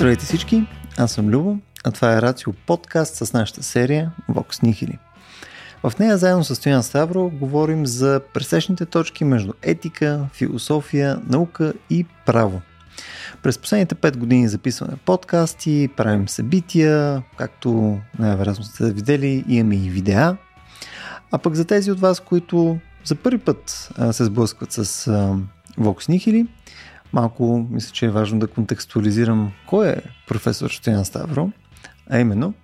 Здравейте всички, аз съм Любо, а това е Рацио подкаст с нашата серия Vox Nihili. В нея заедно с Стоян Ставро говорим за пресечните точки между етика, философия, наука и право. През последните 5 години записваме подкасти, правим събития, както най-вероятно сте видели, имаме и видеа. А пък за тези от вас, които за първи път се сблъскват с Vox Nihili, малко мисля, че е важно да контекстуализирам кой е професор Стоян Ставро, а именно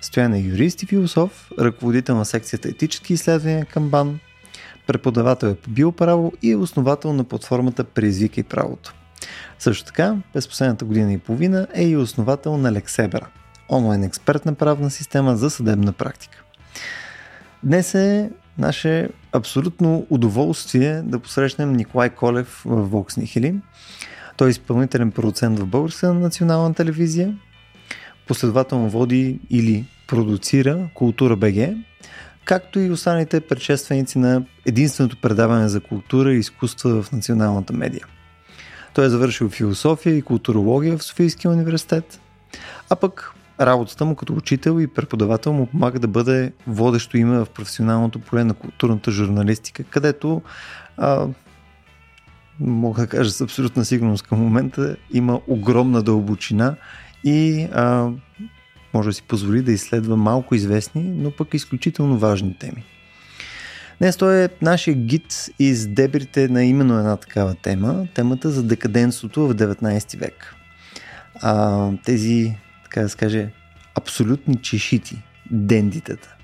Стоян е юрист и философ, ръководител на секцията етически изследвания към БАН, преподавател е по биоправо и е основател на платформата Преизвика и правото. Също така, през последната година и половина е и основател на Лексебера, онлайн експертна правна система за съдебна практика. Днес е наше абсолютно удоволствие да посрещнем Николай Колев в Vox Nihili. Той е изпълнителен продуцент в Българска национална телевизия, последователно води или продуцира Култура БГ, както и останалите предшественици на единственото предаване за култура и изкуства в националната медия. Той е завършил философия и културология в Софийския университет, а пък работата му като учител и преподавател му помага да бъде водещо име в професионалното поле на културната журналистика, където а, мога да кажа с абсолютна сигурност към момента има огромна дълбочина и а, може да си позволи да изследва малко известни, но пък изключително важни теми. Днес той е нашия гид из дебрите на именно една такава тема, темата за декаденството в 19 век. А, тези, така да се каже, абсолютни чешити, дендитата.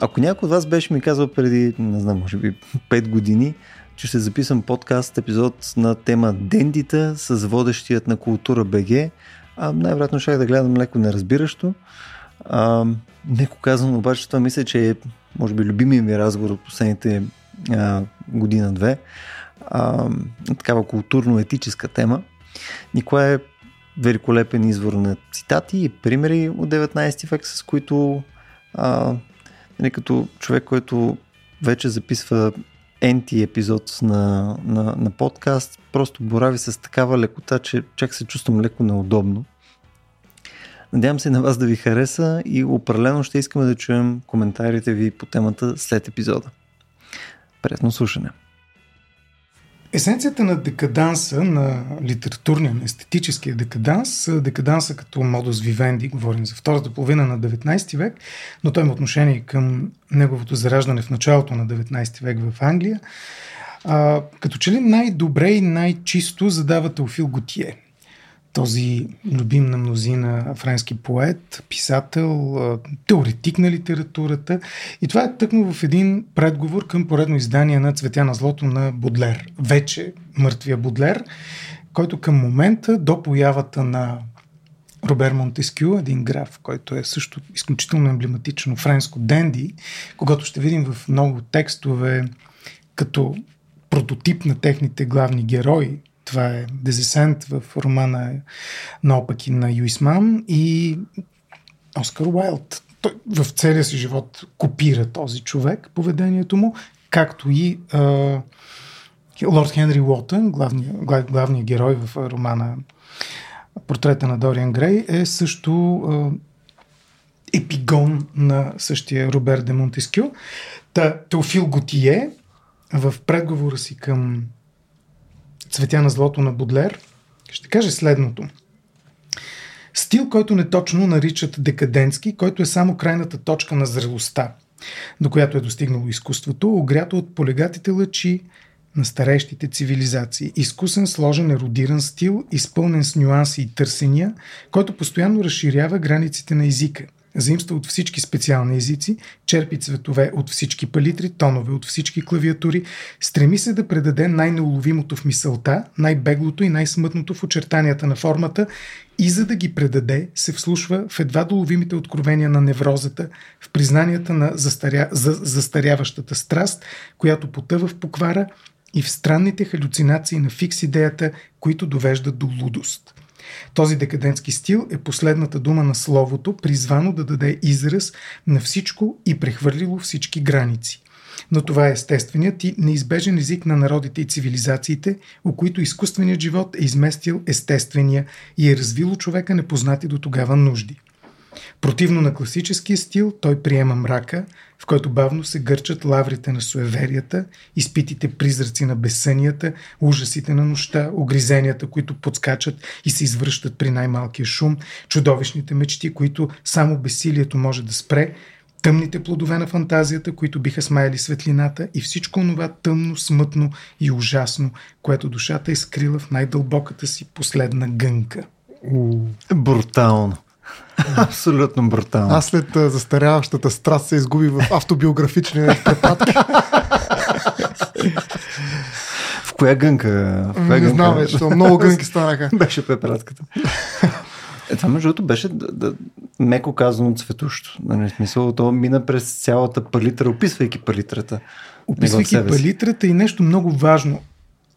Ако някой от вас беше ми казал преди, не знам, може би 5 години, че ще записам подкаст, епизод на тема Дендита с водещият на култура БГ, а, най-вероятно ще да гледам леко неразбиращо. А, неко казвам, обаче това мисля, че е може би любимия ми разговор от последните а, година-две. А, такава културно-етическа тема. Николай е великолепен извор на цитати и примери от 19 век, с които а, нали, като човек, който вече записва енти епизод на, на, на подкаст, просто борави с такава лекота, че чак се чувствам леко неудобно. Надявам се на вас да ви хареса и определено ще искаме да чуем коментарите ви по темата след епизода. Приятно слушане! Есенцията на декаданса, на литературния, на естетическия декаданс, декаданса като модус вивенди, говорим за втората половина на 19 век, но той има отношение към неговото зараждане в началото на 19 век в Англия, а, като че ли най-добре и най-чисто задава Теофил Готие този любим на мнозина френски поет, писател, теоретик на литературата. И това е тъкно в един предговор към поредно издание на Цветя на злото на Бодлер. Вече мъртвия Бодлер, който към момента до появата на Робер Монтескю, един граф, който е също изключително емблематично френско денди, когато ще видим в много текстове като прототип на техните главни герои, това е Дезесент в романа наопаки на Юисман и Оскар Уайлд. Той в целия си живот копира този човек, поведението му, както и а, Лорд Хенри Уотън, главният глав, главния герой в романа Портрета на Дориан Грей, е също а, епигон на същия Роберт де Монтескю. Теофил Готие в преговора си към Цветя на злото на Бодлер, ще каже следното. Стил, който не точно наричат декадентски, който е само крайната точка на зрелостта, до която е достигнало изкуството, огрято от полегатите лъчи на старещите цивилизации. Изкусен, сложен, еродиран стил, изпълнен с нюанси и търсения, който постоянно разширява границите на езика – заимства от всички специални езици, черпи цветове от всички палитри, тонове от всички клавиатури, стреми се да предаде най-неуловимото в мисълта, най-беглото и най-смътното в очертанията на формата и за да ги предаде, се вслушва в едва доловимите откровения на неврозата, в признанията на застаря... за... застаряващата страст, която потъва в поквара и в странните халюцинации на фикс идеята, които довеждат до лудост. Този декадентски стил е последната дума на словото, призвано да даде израз на всичко и прехвърлило всички граници. Но това е естественият и неизбежен език на народите и цивилизациите, у които изкуственият живот е изместил естествения и е развило човека непознати до тогава нужди. Противно на класическия стил, той приема мрака, в който бавно се гърчат лаврите на суеверията, изпитите призраци на безсънията, ужасите на нощта, огризенията, които подскачат и се извръщат при най-малкия шум, чудовищните мечти, които само безсилието може да спре, тъмните плодове на фантазията, които биха смаяли светлината и всичко това тъмно, смътно и ужасно, което душата е скрила в най-дълбоката си последна гънка. Брутално. Абсолютно брутално. Аз след застаряващата страст се изгуби в автобиографични препадки. в коя гънка? В коя Не знам вече, много гънки станаха. беше препратката. Е, това между другото беше да, да, меко казано цветущо. Нали, смисъл, то мина през цялата палитра, описвайки палитрата. Описвайки палитрата и нещо много важно.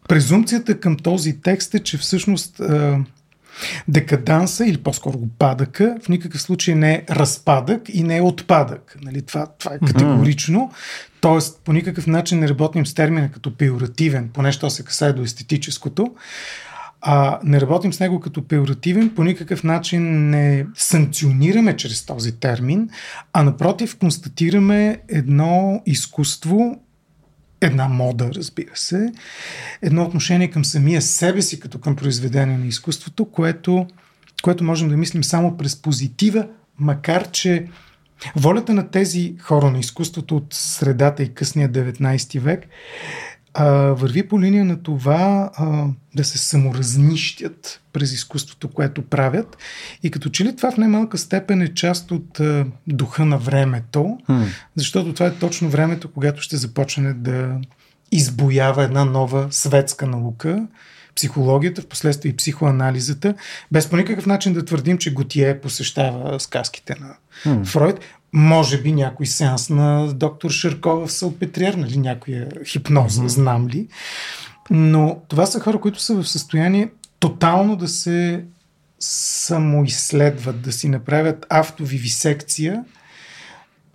Презумцията към този текст е, че всъщност Декаданса или по-скоро опадъка в никакъв случай не е разпадък и не е отпадък. Нали, това, това е категорично. Mm-hmm. Тоест, по никакъв начин не работим с термина като пеоративен, поне що се касае до естетическото. А не работим с него като пеоративен, по никакъв начин не санкционираме чрез този термин, а напротив констатираме едно изкуство, една мода, разбира се, едно отношение към самия себе си, като към произведение на изкуството, което, което можем да мислим само през позитива, макар че волята на тези хора на изкуството от средата и късния 19 век а, върви по линия на това а, да се саморазнищят през изкуството, което правят. И като че ли това в немалка степен е част от а, духа на времето, hmm. защото това е точно времето, когато ще започне да избоява една нова светска наука, психологията, в последствие и психоанализата, без по никакъв начин да твърдим, че Готие посещава сказките на hmm. Фройд. Може би някой сеанс на доктор Ширкова в Салпетриер, нали, някоя хипноза, mm-hmm. знам ли. Но това са хора, които са в състояние тотално да се самоизследват, да си направят автовивисекция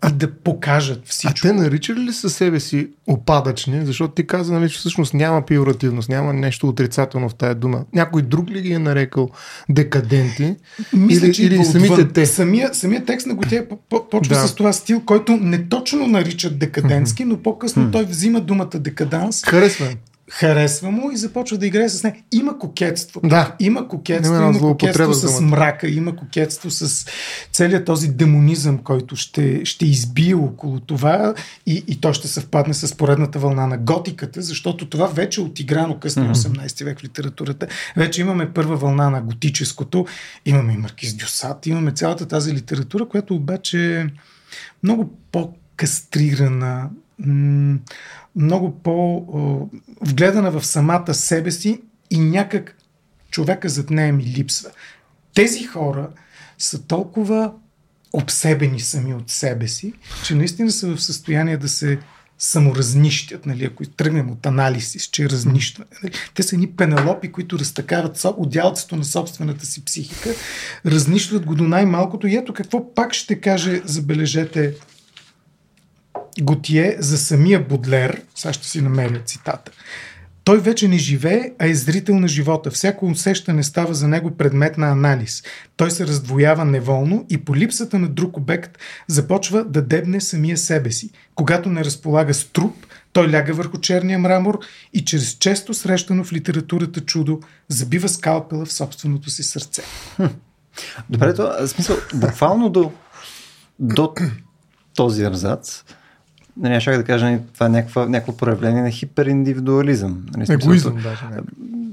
и да покажат всичко. А те наричали ли със себе си опадъчни? Защото ти каза, нали, че всъщност няма пиоративност, няма нещо отрицателно в тая дума. Някой друг ли ги е нарекал декаденти? Мисля, или, че или самите те? Самия, самия текст на Готия почва да. с това стил, който не точно наричат декадентски, но по-късно той взима думата декаданс. Харесва харесва му и започва да играе с нея. Има кокетство. Да. Има кокетство, има, има кокетство с мрака, има кокетство с целият този демонизъм, който ще, ще избие около това и, и то ще съвпадне с поредната вълна на готиката, защото това вече е отиграно късно 18 век в литературата. Вече имаме първа вълна на готическото, имаме и Маркиз Дюсат, имаме цялата тази литература, която обаче е много по-кастрирана, много по-вгледана в самата себе си и някак човека зад нея ми липсва. Тези хора са толкова обсебени сами от себе си, че наистина са в състояние да се саморазнищят, нали, ако тръгнем от анализис, че е разнищване. Нали. Те са едни пенелопи, които разтакават отдялцето на собствената си психика, разнищват го до най-малкото и ето какво пак ще каже, забележете, Готие за самия Бодлер, сега ще си намеря цитата. Той вече не живее, а е зрител на живота. Всяко усещане става за него предмет на анализ. Той се раздвоява неволно и по липсата на друг обект започва да дебне самия себе си. Когато не разполага с труп, той ляга върху черния мрамор и чрез често срещано в литературата чудо забива скалпела в собственото си сърце. Добре, това смисъл, буквално до, до този абзац Нали, ще да кажа, нали, това е някаква, някакво проявление на хипериндивидуализъм. Нали, егоизъм, даже.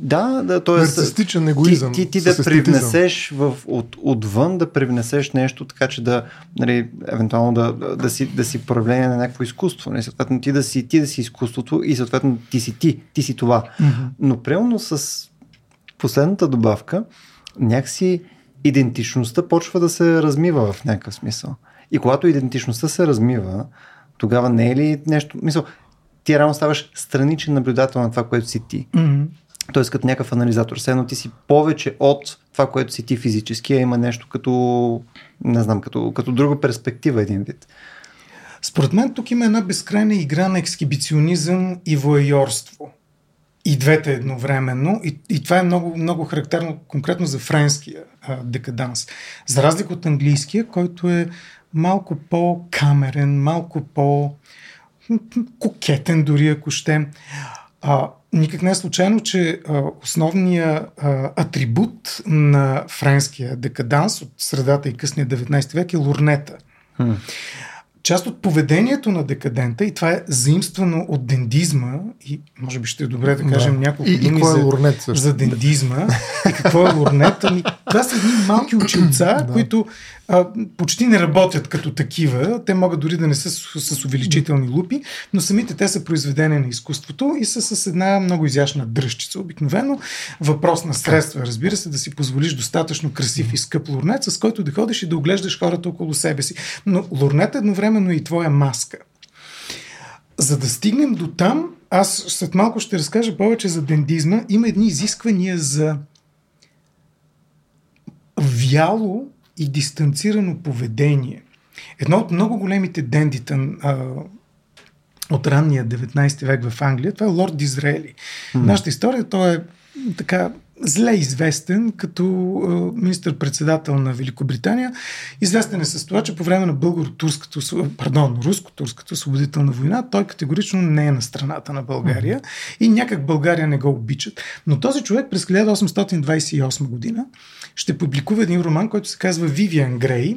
Да, да, т.е. Нарцистичен егоизъм. Ти, ти, ти да привнесеш в, от, отвън, да привнесеш нещо, така че да, нали, евентуално да, да, си, да си проявление на някакво изкуство. Нали, съответно, ти да си, ти да си изкуството и съответно ти си ти, ти си това. Mm-hmm. Но примерно с последната добавка, някакси идентичността почва да се размива в някакъв смисъл. И когато идентичността се размива, тогава не е ли нещо... Мисъл, ти рано ставаш страничен наблюдател на това, което си ти. Mm-hmm. Тоест като някакъв анализатор. Седно ти си повече от това, което си ти физически, а има нещо като, не знам, като, като друга перспектива един вид. Според мен тук има една безкрайна игра на ексхибиционизъм и воейорство. И двете едновременно. И, и това е много, много характерно конкретно за френския а, декаданс. За разлика от английския, който е малко по-камерен, малко по- кокетен дори ако ще. А, никак не е случайно, че а, основният а, атрибут на френския декаданс от средата и късния 19 век е лурнета. Хм. Част от поведението на декадента, и това е заимствано от дендизма, и може би ще е добре да кажем Да. няколко И, и думи кой е за, лорнет също? за дендизма и какво е лорнет. Ами, това са едни малки училца, които а, почти не работят като такива. Те могат дори да не са с, с увеличителни лупи, но самите те са произведения на изкуството и са с една много изящна дръжчица. Обикновено въпрос на средства, разбира се, да си позволиш достатъчно красив и скъп лорнет, с който да ходиш и да оглеждаш хората около себе си. Но лорнет едновременно е и твоя маска. За да стигнем до там, аз след малко ще разкажа повече за дендизма. Има едни изисквания за вяло и дистанцирано поведение. Едно от много големите дендита а, от ранния 19 век в Англия, това е Лорд Дизраели. В нашата история той е така зле известен като министър-председател на Великобритания. Известен е с това, че по време на българо-турската, пардон, руско-турската освободителна война, той категорично не е на страната на България и някак България не го обичат. Но този човек през 1828 година ще публикува един роман, който се казва Вивиан Грей.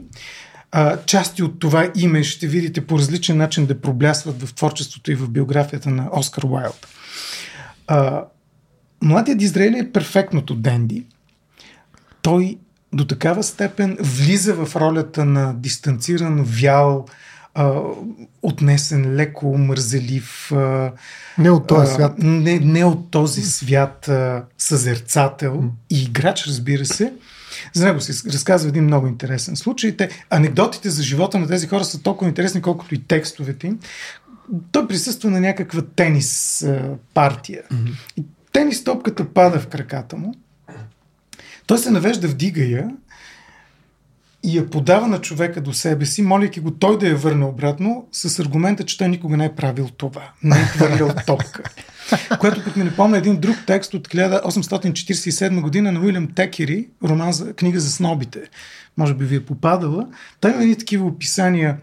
А, части от това име ще видите по различен начин да проблясват в творчеството и в биографията на Оскар Уайлд. А, младият Дизраели е перфектното денди. Той до такава степен влиза в ролята на дистанциран, вял, а, отнесен, леко мързелив. А, Не от този а, свят. Не, не от този свят а, съзерцател и играч, разбира се. За него се разказва един много интересен случай. Те, анекдотите за живота на тези хора са толкова интересни, колкото и текстовете им. Той присъства на някаква тенис а, партия. И тенис топката пада в краката му. Той се навежда, вдига я и я подава на човека до себе си, молейки го той да я върне обратно, с аргумента, че той никога не е правил това. Не е хвърлял топка. Което пък ми напомня един друг текст от 1847 година на Уилям Текери, роман за книга за снобите. Може би ви е попадала. Той има едни такива описания.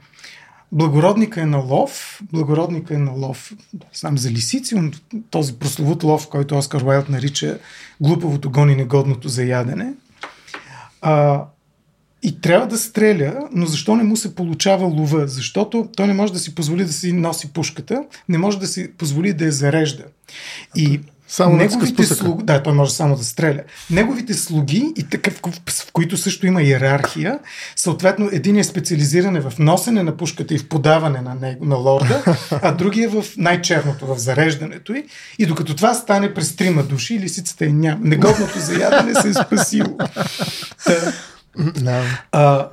Благородника е на лов, благородника е на лов, знам за лисици, но този прословут лов, който Оскар Уайлд нарича глупавото гони негодното за ядене. А, и трябва да стреля, но защо не му се получава лова? Защото той не може да си позволи да си носи пушката, не може да си позволи да я зарежда. И Само да неговите слуги, да, той може само да стреля. Неговите слуги, и такъв, в които също има иерархия, съответно един е специализиран в носене на пушката и в подаване на, него, на лорда, а другия е в най-черното, в зареждането й. И докато това стане през трима души, лисицата е няма. Негодното за ядене се е спасило. Та, Да. а,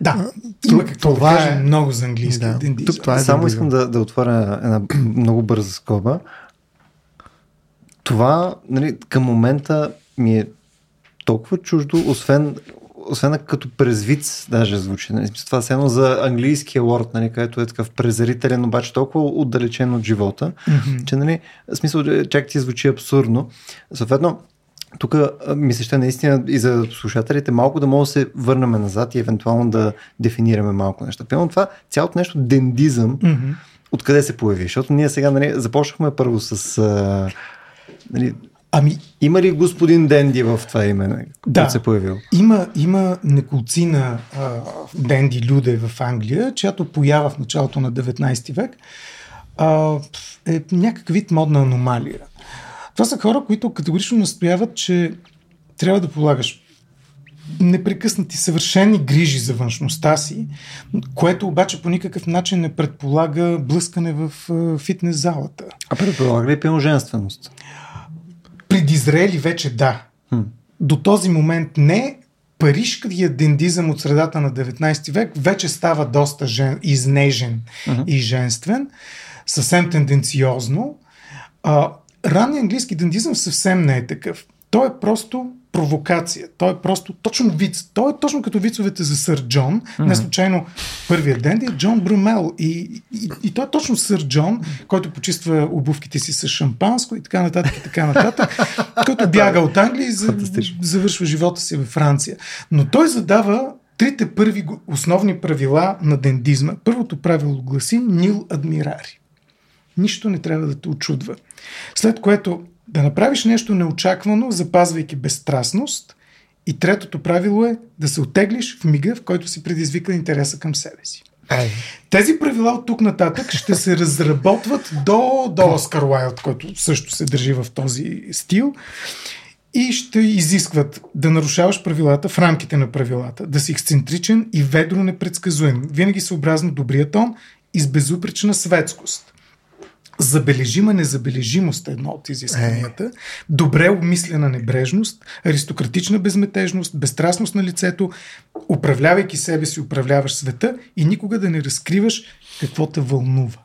да, има какво това да кажем е- много за английски Да. Тук това е Само дендизъм. искам да, да отворя една много бърза скоба. Това, нали, към момента ми е толкова чуждо, освен, освен като презвиц даже звучи. Нали? Това е едно за английския лорд, нали, където е такъв презрителен, обаче толкова отдалечен от живота, Мгм. че нали, смисъл, че чак ти звучи абсурдно. Съответно, тук ми се ще наистина и за слушателите малко да мога да се върнем назад и евентуално да дефинираме малко неща. Примерно това цялото нещо дендизъм, Мгм. откъде се появи? Защото ние сега нали, започнахме първо с... Нали, Ами, има ли господин Денди в това име, нали, Да. се е появил? Има, има неколцина а, денди люде в Англия, чиято поява в началото на 19 век а, е някакъв вид модна аномалия. Това са хора, които категорично настояват, че трябва да полагаш непрекъснати съвършени грижи за външността си, което обаче по никакъв начин не предполага блъскане в фитнес залата. А предполага ли пеноженственост? При Дизраели вече да. Хм. До този момент не. Парижкият дендизъм от средата на 19 век вече става доста жен, изнежен Мгм. и женствен, съвсем тенденциозно. А, ранният английски дендизъм съвсем не е такъв. Той е просто провокация. Той е просто точно виц. Той е точно като вицовете за сър Джон. Mm-hmm. Не случайно първият ден е Джон Брумел. И, и, и той е точно сър Джон, който почиства обувките си с шампанско и така нататък и така нататък, който бяга от Англия и за, завършва живота си във Франция. Но той задава трите първи основни правила на дендизма. Първото правило гласи Нил Адмирари. Нищо не трябва да те очудва. След което да направиш нещо неочаквано, запазвайки безстрастност. И третото правило е да се отеглиш в мига, в който си предизвика интереса към себе си. Ай. Тези правила от тук нататък ще се разработват до, до Оскар Уайлд, който също се държи в този стил и ще изискват да нарушаваш правилата в рамките на правилата, да си ексцентричен и ведро непредсказуем, винаги съобразно добрия тон и с безупречна светскост забележима незабележимост е едно от изискванията, е. добре обмислена небрежност, аристократична безметежност, безстрастност на лицето, управлявайки себе си, управляваш света и никога да не разкриваш какво те вълнува.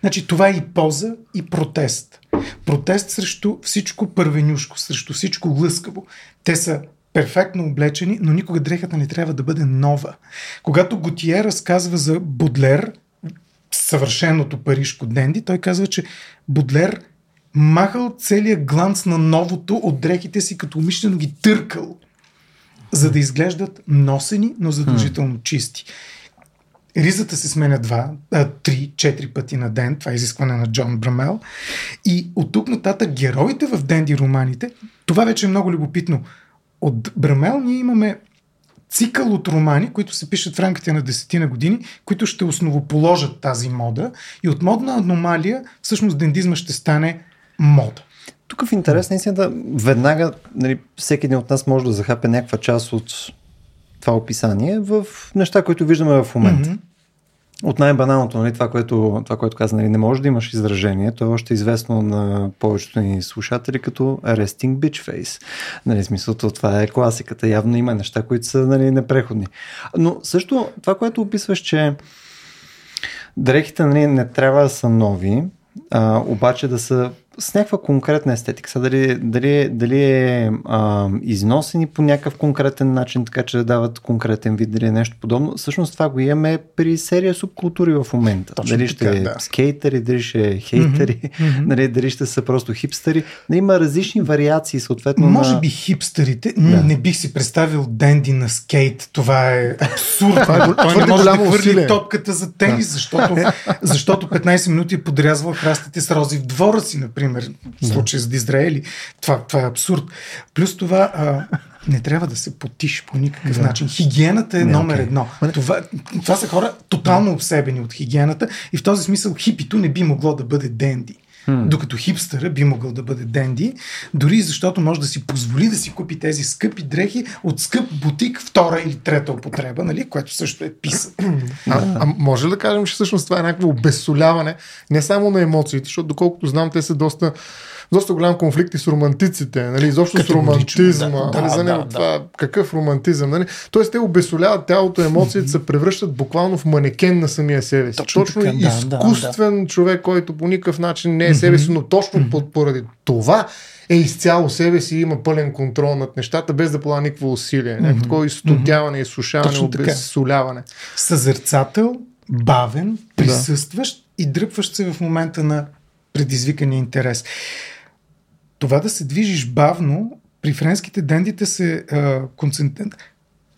Значи това е и поза, и протест. Протест срещу всичко първенюшко, срещу всичко лъскаво. Те са перфектно облечени, но никога дрехата не трябва да бъде нова. Когато Готие разказва за Бодлер, съвършеното парижко денди, той казва, че Бодлер махал целият гланц на новото от дрехите си, като умишлено ги търкал, за да изглеждат носени, но задължително чисти. Ризата се сменя два, три, четири пъти на ден. Това е изискване на Джон Брамел. И от тук нататък героите в Денди романите, това вече е много любопитно. От Брамел ние имаме цикъл от романи, които се пишат в рамките на десетина години, които ще основоположат тази мода. И от модна аномалия, всъщност дендизма ще стане мода. Тук в интерес наистина да веднага нали, всеки един от нас може да захапе някаква част от това описание в неща, които виждаме в момента. Mm-hmm. От най-баналното, нали, това, което, това, което каза, нали, не може да имаш изражение, то е още известно на повечето ни слушатели като resting bitch face. Нали, смисълто, това е класиката. Явно има неща, които са нали, непреходни. Но също това, което описваш, че дрехите нали, не трябва да са нови, а, обаче да са с някаква конкретна естетика. Са дали, дали, дали е а, износени по някакъв конкретен начин, така че да дават конкретен вид, дали е нещо подобно. Всъщност това го имаме при серия субкултури в момента. Точно дали ще така, е да. скейтери, дали ще е хейтери, mm-hmm. дали, дали ще са просто хипстери. Да, има различни вариации, съответно. Може на... би хипстерите, да. не бих си представил Денди на скейт. Това е абсурд. Той не може да хвърли топката за тенис, да. защото, защото 15 минути е подрязвал храстите с рози в двора си, например например, в случай с Дизраели. Това, това е абсурд. Плюс това а, не трябва да се потиш по никакъв да. начин. Хигиената е не, номер okay. едно. Това, това са хора тотално обсебени от хигиената и в този смисъл хипито не би могло да бъде денди. Докато хипстъра би могъл да бъде денди, дори защото може да си позволи да си купи тези скъпи дрехи от скъп бутик втора или трета употреба, нали? което също е писан. А, а може да кажем, че всъщност това е някакво обесоляване не само на емоциите, защото доколкото знам, те са доста доста голям конфликт и с романтиците, нали, изобщо с романтизма, да, нали, за него да, това, да. какъв романтизъм, нали. Тоест те обесоляват тялото, емоциите се превръщат буквално в манекен на самия себе си. Точно, точно така, изкуствен да, да. човек, който по никакъв начин не е себе си, но точно mm-hmm. поради това е изцяло себе си и има пълен контрол над нещата, без да полага никакво усилие. Mm-hmm. Някакво такова изстудяване, изсушаване, обезсоляване. Съзерцател, бавен, присъстващ да. и дръпващ се в момента на предизвикания интерес това да се движиш бавно, при френските дендите се концентрират.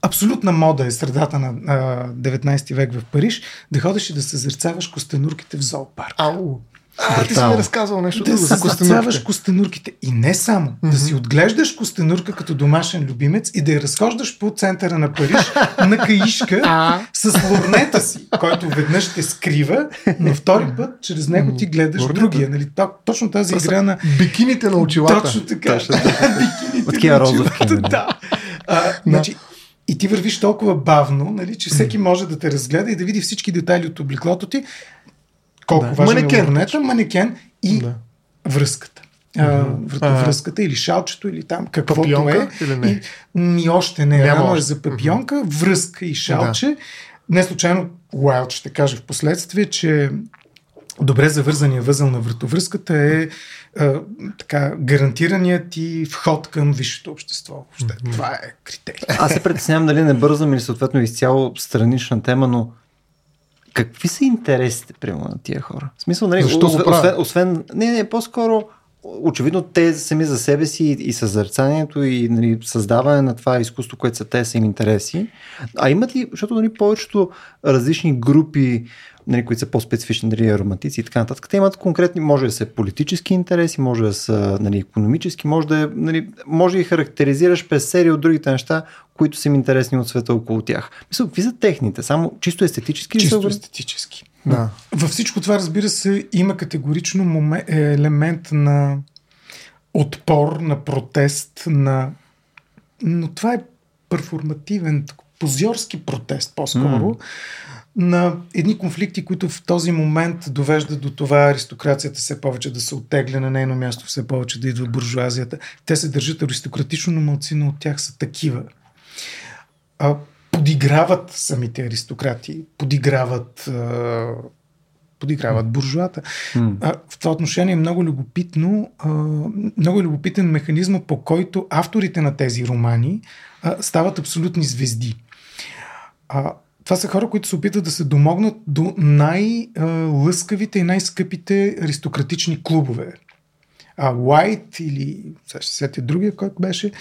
Абсолютна мода е средата на а, 19 век в Париж да ходиш и да се зърцаваш костенурките в зоопарк. Ау! А, ти си ми разказвал нещо да за костенурките. костенурките. И не само. Mm-hmm. Да си отглеждаш костенурка като домашен любимец и да я разхождаш по центъра на Париж на каишка с лорнета си, който веднъж те скрива, но втори път чрез него ти гледаш Лорнета. другия. Нали? Точно тази Това игра на... Бикините на очилата. Точно така. Бикините на очилата, да. А, значи, и ти вървиш толкова бавно, нали, че всеки може да те разгледа и да види всички детайли от облеклото ти, колко да. важен манекен, е манекен и да. връзката. Uh-huh. връзката или шалчето или там каквото папионка, е. Или не? И, и още не. Няма Рано е за папионка, връзка и шалче. Да. Не случайно Уайлд ще каже в последствие, че добре завързания възъл на вратовръзката е а, така, гарантираният ти вход към висшето общество. Въобще. Това е критерий. Аз се притеснявам дали не бързам или съответно изцяло странична тема, но какви са интересите, примерно, на тия хора? В смисъл, нали, Защо освен, освен, освен, не, не, по-скоро очевидно те сами за себе си и, и съзерцанието и нали, създаване на това изкуство, което са те са им интереси. А имат ли, защото нали, повечето различни групи, нали, които са по-специфични, нали, романтици и така нататък, те имат конкретни, може да са политически интереси, може да са нали, економически, може да, е, нали, може да ги характеризираш през серия от другите неща, които са им интересни от света около тях. Мисля, какви са техните? Само чисто естетически Чисто са? естетически. Да. Във всичко това, разбира се, има категорично моме- е, елемент на отпор, на протест, на... но това е перформативен, позорски протест по-скоро, mm. На едни конфликти, които в този момент довеждат до това аристокрацията все повече да се оттегля на нейно място, все повече да идва буржуазията. Те се държат аристократично, но малцина от тях са такива. А, подиграват самите аристократи, подиграват а, подиграват буржуата. А, в това отношение е много любопитно, а, много любопитен механизма, по който авторите на тези романи а, стават абсолютни звезди. А, това са хора, които се опитват да се домогнат до най-лъскавите и най-скъпите аристократични клубове. А, White или сега ще се сетя другия, който беше.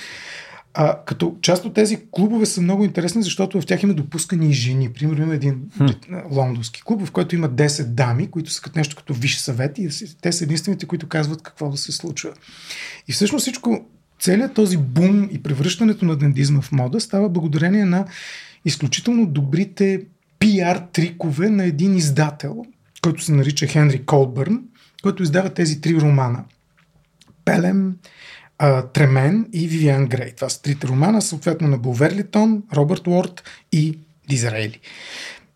А, като част от тези клубове са много интересни, защото в тях има допускани и жени. Примерно има един hmm. лондонски клуб, в който има 10 дами, които са като нещо като висш съвет и те са единствените, които казват какво да се случва. И всъщност всичко, целият този бум и превръщането на дендизма в мода става благодарение на изключително добрите пиар трикове на един издател, който се нарича Хенри Колбърн, който издава тези три романа. Пелем, Тремен и Вивиан Грей. Това са трите романа, съответно на Булверлитон, Робърт Уорд и Дизраели.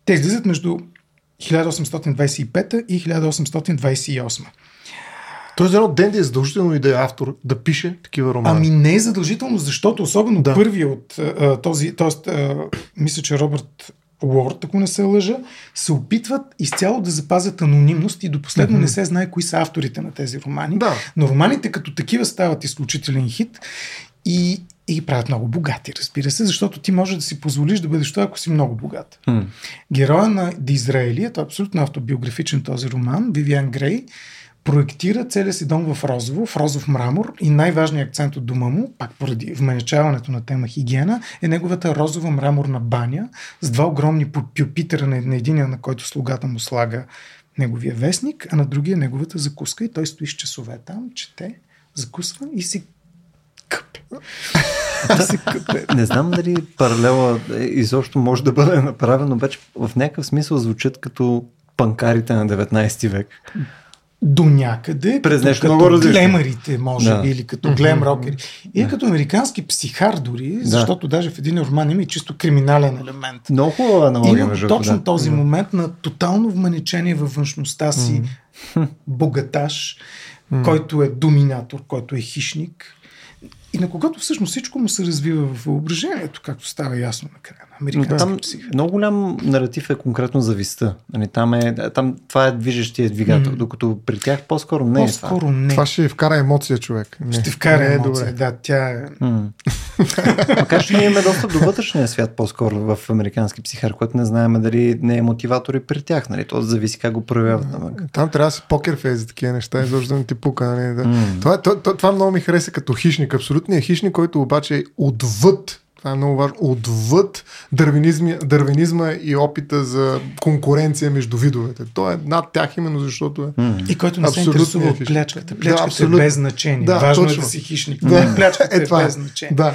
Те излизат между 1825 и 1828. Тоест, едно Денди е задължително и да е автор, да пише такива романи. Ами не е задължително, защото особено Да. първият от а, този, т.е. мисля, че Робърт Уорд, ако не се лъжа, се опитват изцяло да запазят анонимност и до последно mm-hmm. не се знае кои са авторите на тези романи. Да. Но романите като такива стават изключителен хит и, и ги правят много богати, разбира се, защото ти може да си позволиш да бъдеш това, ако си много богат. М. Героя на Дизраели, е абсолютно автобиографичен този роман, Вивиан Грей, проектира целия си дом в розово, в розов мрамор и най-важният акцент от дома му, пак поради вменячаването на тема хигиена, е неговата розова мраморна баня с два огромни пюпитера на единия, на който слугата му слага неговия вестник, а на другия неговата закуска и той стои с часове там, чете, закусва и си къпе. Не знам дали паралела изобщо може да бъде направено, обаче в някакъв смисъл звучат като панкарите на 19 век. До някъде, През като, нещо като много различно. глемарите, може Да. би, или като глем рокери. И като американски психар дори, защото даже в един роман има и чисто криминален елемент. Много хубава аналогия, Има точно да. този момент на тотално вманечение във външността си, богаташ, който е доминатор, който е хищник. И на когато всъщност всичко му се развива в въображението, както става ясно накрая американски там психар. много голям наратив е конкретно завистта. Нали, там, е, там това е движещия двигател, М. докато при тях по-скоро не е това. По-скоро не. Това ще вкара емоция, човек. Не, Ще вкара не е емоция. добре. Да, тя е... М. Макар че ние имаме доста до вътрешния свят по-скоро в американски психар, което не знаем дали не е мотиватор и при тях. Нали? То зависи как го проявяват навън. Там трябва да си покер фейс за такива неща, изобщо да не ти пука. Нали? Да. М. Това, това, това, това много ми хареса като хищник. Абсолютният хищник, който обаче е отвъд това е много важно. Отвъд дървенизма, дървенизма и опита за конкуренция между видовете. Той е над тях именно защото е. И който не се интересува е от хищник. плячката. Да, Плячката е абсолютно. без значение. Да, Важно точно. е да си хищник. Да. Да. Плячката Е, е, това е. без значение. Да.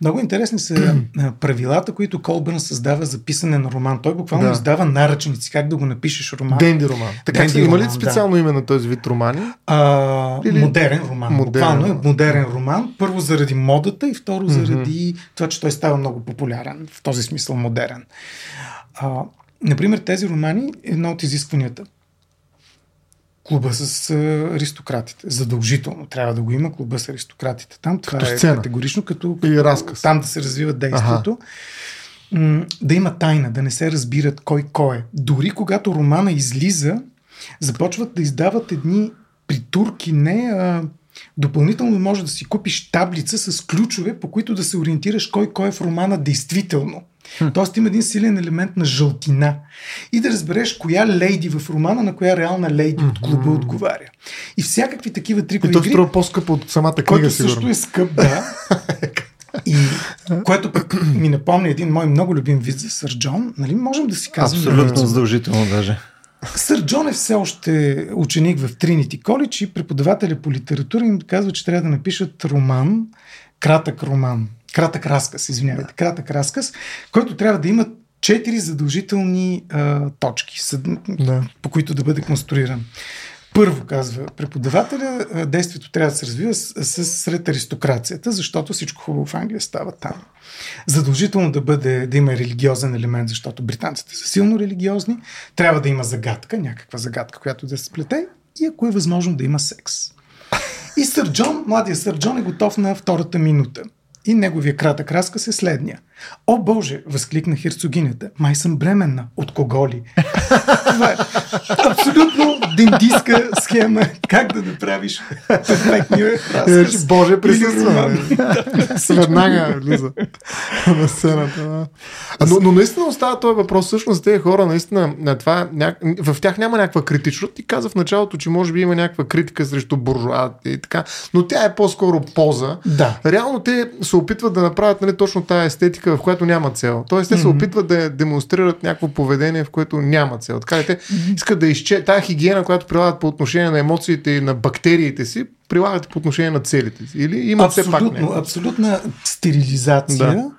Много интересни са правилата, които Колбърн създава за писане на роман. Той буквално Да. да. издава наръчници, как да го напишеш роман. Денди роман. Така Денди има ли роман, специално име на този вид романи? А, Или- модерен роман. Модерен Буквално е роман. модерен роман. Първо заради модата и второ заради това, че той става много популярен. В този смисъл модерен. А, например, тези романи е едно от изискванията. Клуба с аристократите. Задължително трябва да го има клуба с аристократите. Там това Като е сцена. категорично като И разказ. там да се развива действието. М, Да има тайна, да не се разбират кой кой е. Дори когато романа излиза, започват да издават едни притурки, не а, допълнително може да си купиш таблица с ключове, по които да се ориентираш кой кой е в романа действително. Хм. Тоест има един силен елемент на жълтина. И да разбереш коя лейди в романа, на коя реална лейди от клуба отговаря. И всякакви такива трикови И то струва по-скъп от самата книга, който сигурно. също е скъп, да. И което пък ми напомня един мой много любим вид за Сър Джон. Нали, можем да си казваме. Абсолютно задължително даже. Сър Джон е все още ученик в Тринити Коледж и преподавателя по литература им казва, че трябва да напишат роман, кратък роман, кратък разказ, извинявайте, кратък разказ, който трябва да има четири задължителни а, точки, съд, Да. по които да бъде конструиран. Първо, казва преподавателя, действието трябва да се развива с, с, сред аристокрацията, защото всичко хубаво в Англия става там. Задължително да, бъде, да има религиозен елемент, защото британците са силно религиозни. Трябва да има загадка, някаква загадка, която да се сплете и ако е възможно да има секс. И сър Джон, младия сър Джон е готов на втората минута. И неговия кратък разказ е следния. О Боже, възкликна херцогинята. Май съм бременна. От кого ли? Това е абсолютно дендиска схема. Как да направиш перфектния разказ. Значи, Боже присъства. Веднага влиза на сцената. но, но наистина остава този въпрос. Всъщност тези хора, наистина, на това, в тях няма някаква критичност. Ти каза в началото, че може би има някаква критика срещу буржуазите и така, но тя е по-скоро поза. Да. Реално те се опитват да направят нали, точно тази естетика, в която няма цел. Тоест, те се опитват да демонстрират някакво поведение, в което няма цел. Така те искат да изче... Тая хигиена, която прилагат по отношение на емоциите и на бактериите си, прилагат по отношение на целите си. Или имат все пак някакво. абсолютна стерилизация. Да.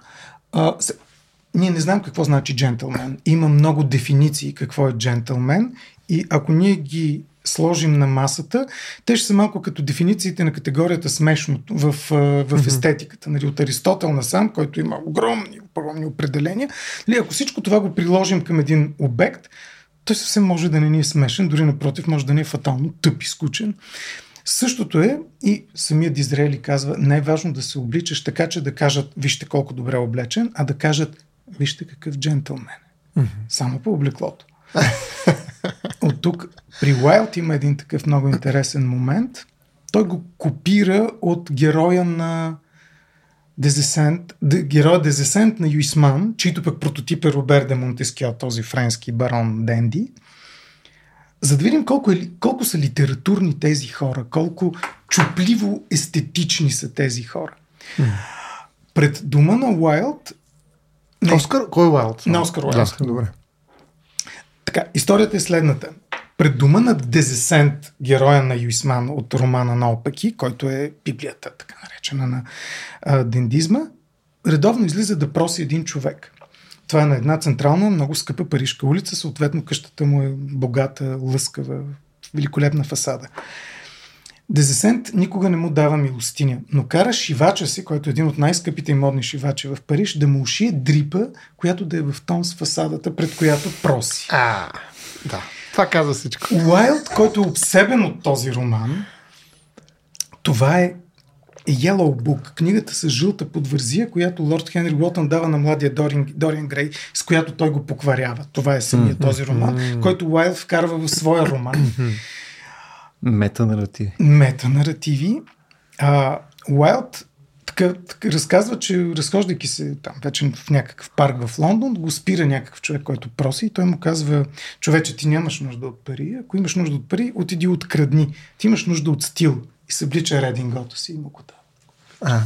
А, се, ние не знаем какво значи джентълмен. Има много дефиниции какво е джентълмен и ако ние ги сложим на масата, те ще са малко като дефинициите на категорията смешното в, в естетиката. Нали, от Аристотел насам, който има огромни, огромни определения. Нали, ако всичко това го приложим към един обект, той съвсем може да не ни е смешен, дори напротив, може да ни е фатално тъп и скучен. Същото е и самият Дизраели казва, най-важно да се обличаш така, че да кажат, вижте колко добре е облечен, а да кажат, вижте какъв джентълмен е. Само по облеклото. От тук при Уайлд има един такъв много интересен момент. Той го копира от героя на Дезесент, де, героя Дезесент на Юисман, чийто пък прототип е Робер де Монтескио, този френски барон Денди. За да видим колко, е, колко са литературни тези хора, колко чупливо естетични са тези хора. Пред дома на Уайлд Не. Оскар? Кой е Уайлд? На Оскар Уайлд. Да, добре. Така, историята е следната. Пред дома на Дезесент, героя на Юисман от романа Наопаки, който е Библията, така наречена на а, дендизма, редовно излиза да проси един човек. Това е на една централна, много скъпа парижка улица, съответно къщата му е богата, лъскава, великолепна фасада. Дезесент никога не му дава милостиня, но кара шивача си, който е един от най-скъпите и модни шивачи в Париж, да му ушие дрипа, която да е в тон с фасадата, пред която проси. А, да. Това каза всичко. Уайлд, който е обсебен от този роман, това е Yellow Book, книгата с жълта подвързия, която лорд Хенри Уотън дава на младия Дориан, Дориан Грей, с която той го покварява. Това е самият този роман, който Уайлд вкарва в своя роман. Метанаративи. Метанаративи. А, Уайлд така, така, разказва, че разхождайки се там вече в някакъв парк в Лондон, го спира някакъв човек, който проси и той му казва, човече, ти нямаш нужда от пари, ако имаш нужда от пари, отиди открадни. Ти имаш нужда от стил. И съблича редингото си и му го дава.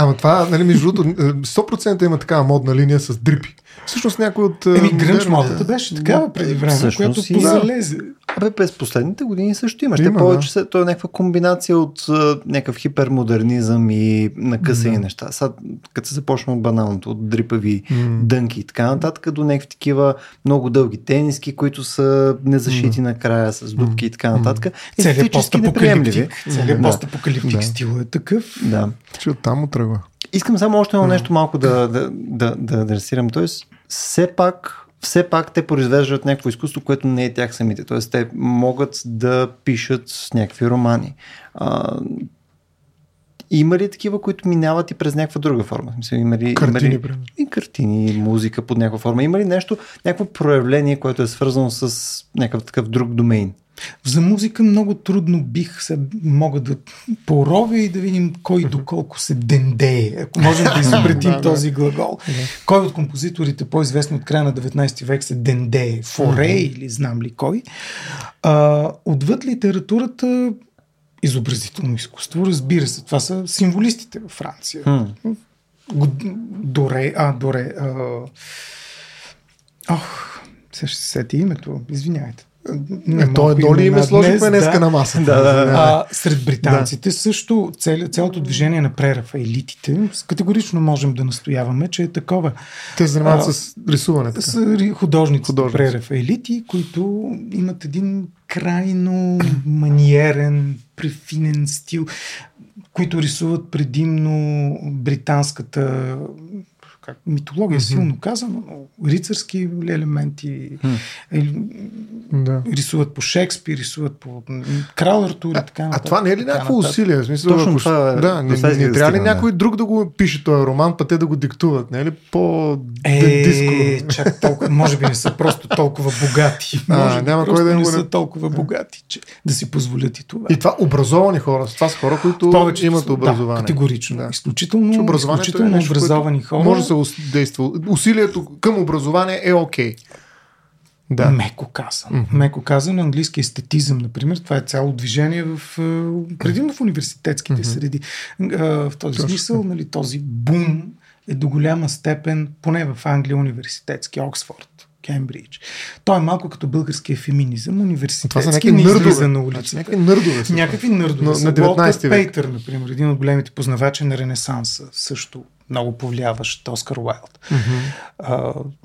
Ама това, нали, между другото, 100% има такава модна линия с дрипи. Всъщност някой от... Еми, модерните- грънч модата беше такава преди време, Всъщност която позалезе. Абе, през последните години също имаш. Има, Те повече са, то е някаква комбинация от някакъв хипермодернизъм и накъсани Да. неща. Сега, като се започна от баналното, от дрипави М. дънки и така нататък, до някакви такива много дълги тениски, които са незашити накрая с дубки и така нататък. Целият Естетически неприемливи. постапокалиптик, целият Да. постапокалиптик Да. стил е такъв. Да. Че оттам отръгва. Искам само още едно нещо малко да, да, да, да адресирам. Тоест, все пак, все пак те произвеждат някакво изкуство, което не е тях самите. Тоест, те могат да пишат някакви романи. А, има ли такива, които минават и през някаква друга форма? Мисля, има ли, Картини, има ли, и картини, и музика под някаква форма. Има ли нещо, някакво проявление, което е свързано с някакъв такъв друг домейн? За музика много трудно бих се мога да поровя и да видим кой доколко се дендее, ако можем да изобретим този глагол. Кой от композиторите, по-известни от края на 19 век, се дендее? Форе или знам ли кой? А, отвъд литературата изобразително изкуство, разбира се, това са символистите във Франция. Г- Доре, а, Доре. А... Ох, сега ще се сети името, извинявайте. Не, Е, той малко долу ли имена име сложихме днес, днеска на масата. Да, да, да. А, сред британците също цел, цялото движение на прерафаелитите, категорично можем да настояваме, че е такова. Те се занимават А, с рисуване. Така. Ри- художници, Художници. прерафаелити, които имат един крайно маниерен, префинен стил, които рисуват предимно британската как, митология, Мгм. силно казано, но рицарски елементи, или, Да. рисуват по Шекспир, рисуват по Крал Артур и така А нататък. това не е ли някакво нататък. усилие? Смисъл, Точно ако... това е- Да, не, не, да трябва ли някой друг да го пише този роман, па те да го диктуват? Не е ли по Е, диско? чак толкова, може би не са просто толкова богати. А, Може няма кой да не го са не- толкова богати, че да си позволят и това. И това образовани хора. Това са хора, които Повечето имат образование. Да, категорично. Да. Изключително, изключително образовани хора. Може да се действа. Усилието към образование е окей. Да. Меко казано. Мгм. Меко казано, английски естетизъм, например, това е цяло движение в, е, предимно в университетските Мгм. среди. В този Точно. смисъл, нали, този бум е до голяма степен, поне в Англия, университетски, Оксфорд, Кембридж. Той е малко като българския феминизъм, Това са университетски, някакви не нърдове. на Значи, улицата. някакви нърдове. са Някакви това. нърдове. На- на 19 Уолтер век. Пейтър, например, един от големите познавачи на Ренесанса, също много повлияващ Оскар Уайлд.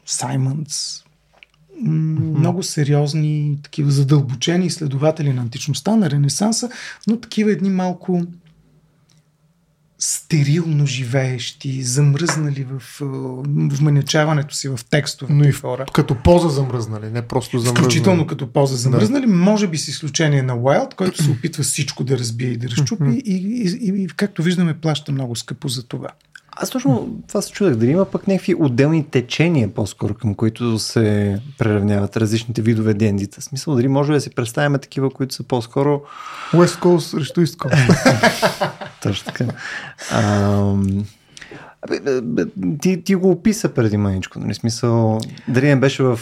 Саймънс. М, Много сериозни, такива задълбочени изследователи на античността, на Ренесанса, но такива едни малко стерилно живеещи, замръзнали в а, вманячаването си в текстовете Но и хора. Като поза замръзнали, не просто замръзнали. Включително като поза замръзнали, може би с изключение на Уайлд, който се опитва всичко да разбие и да разчупи и, и, и, и както виждаме плаща много скъпо за това. Аз точно това се чудах. Дали има пък някакви отделни течения по-скоро, към които се преравняват различните видове дендита. В смисъл, дали може да си представяме такива, които са по-скоро West Coast срещу East Coast. Точно така. Ам, ти, ти го описа преди маничко, нали? Смисъл, дали не беше в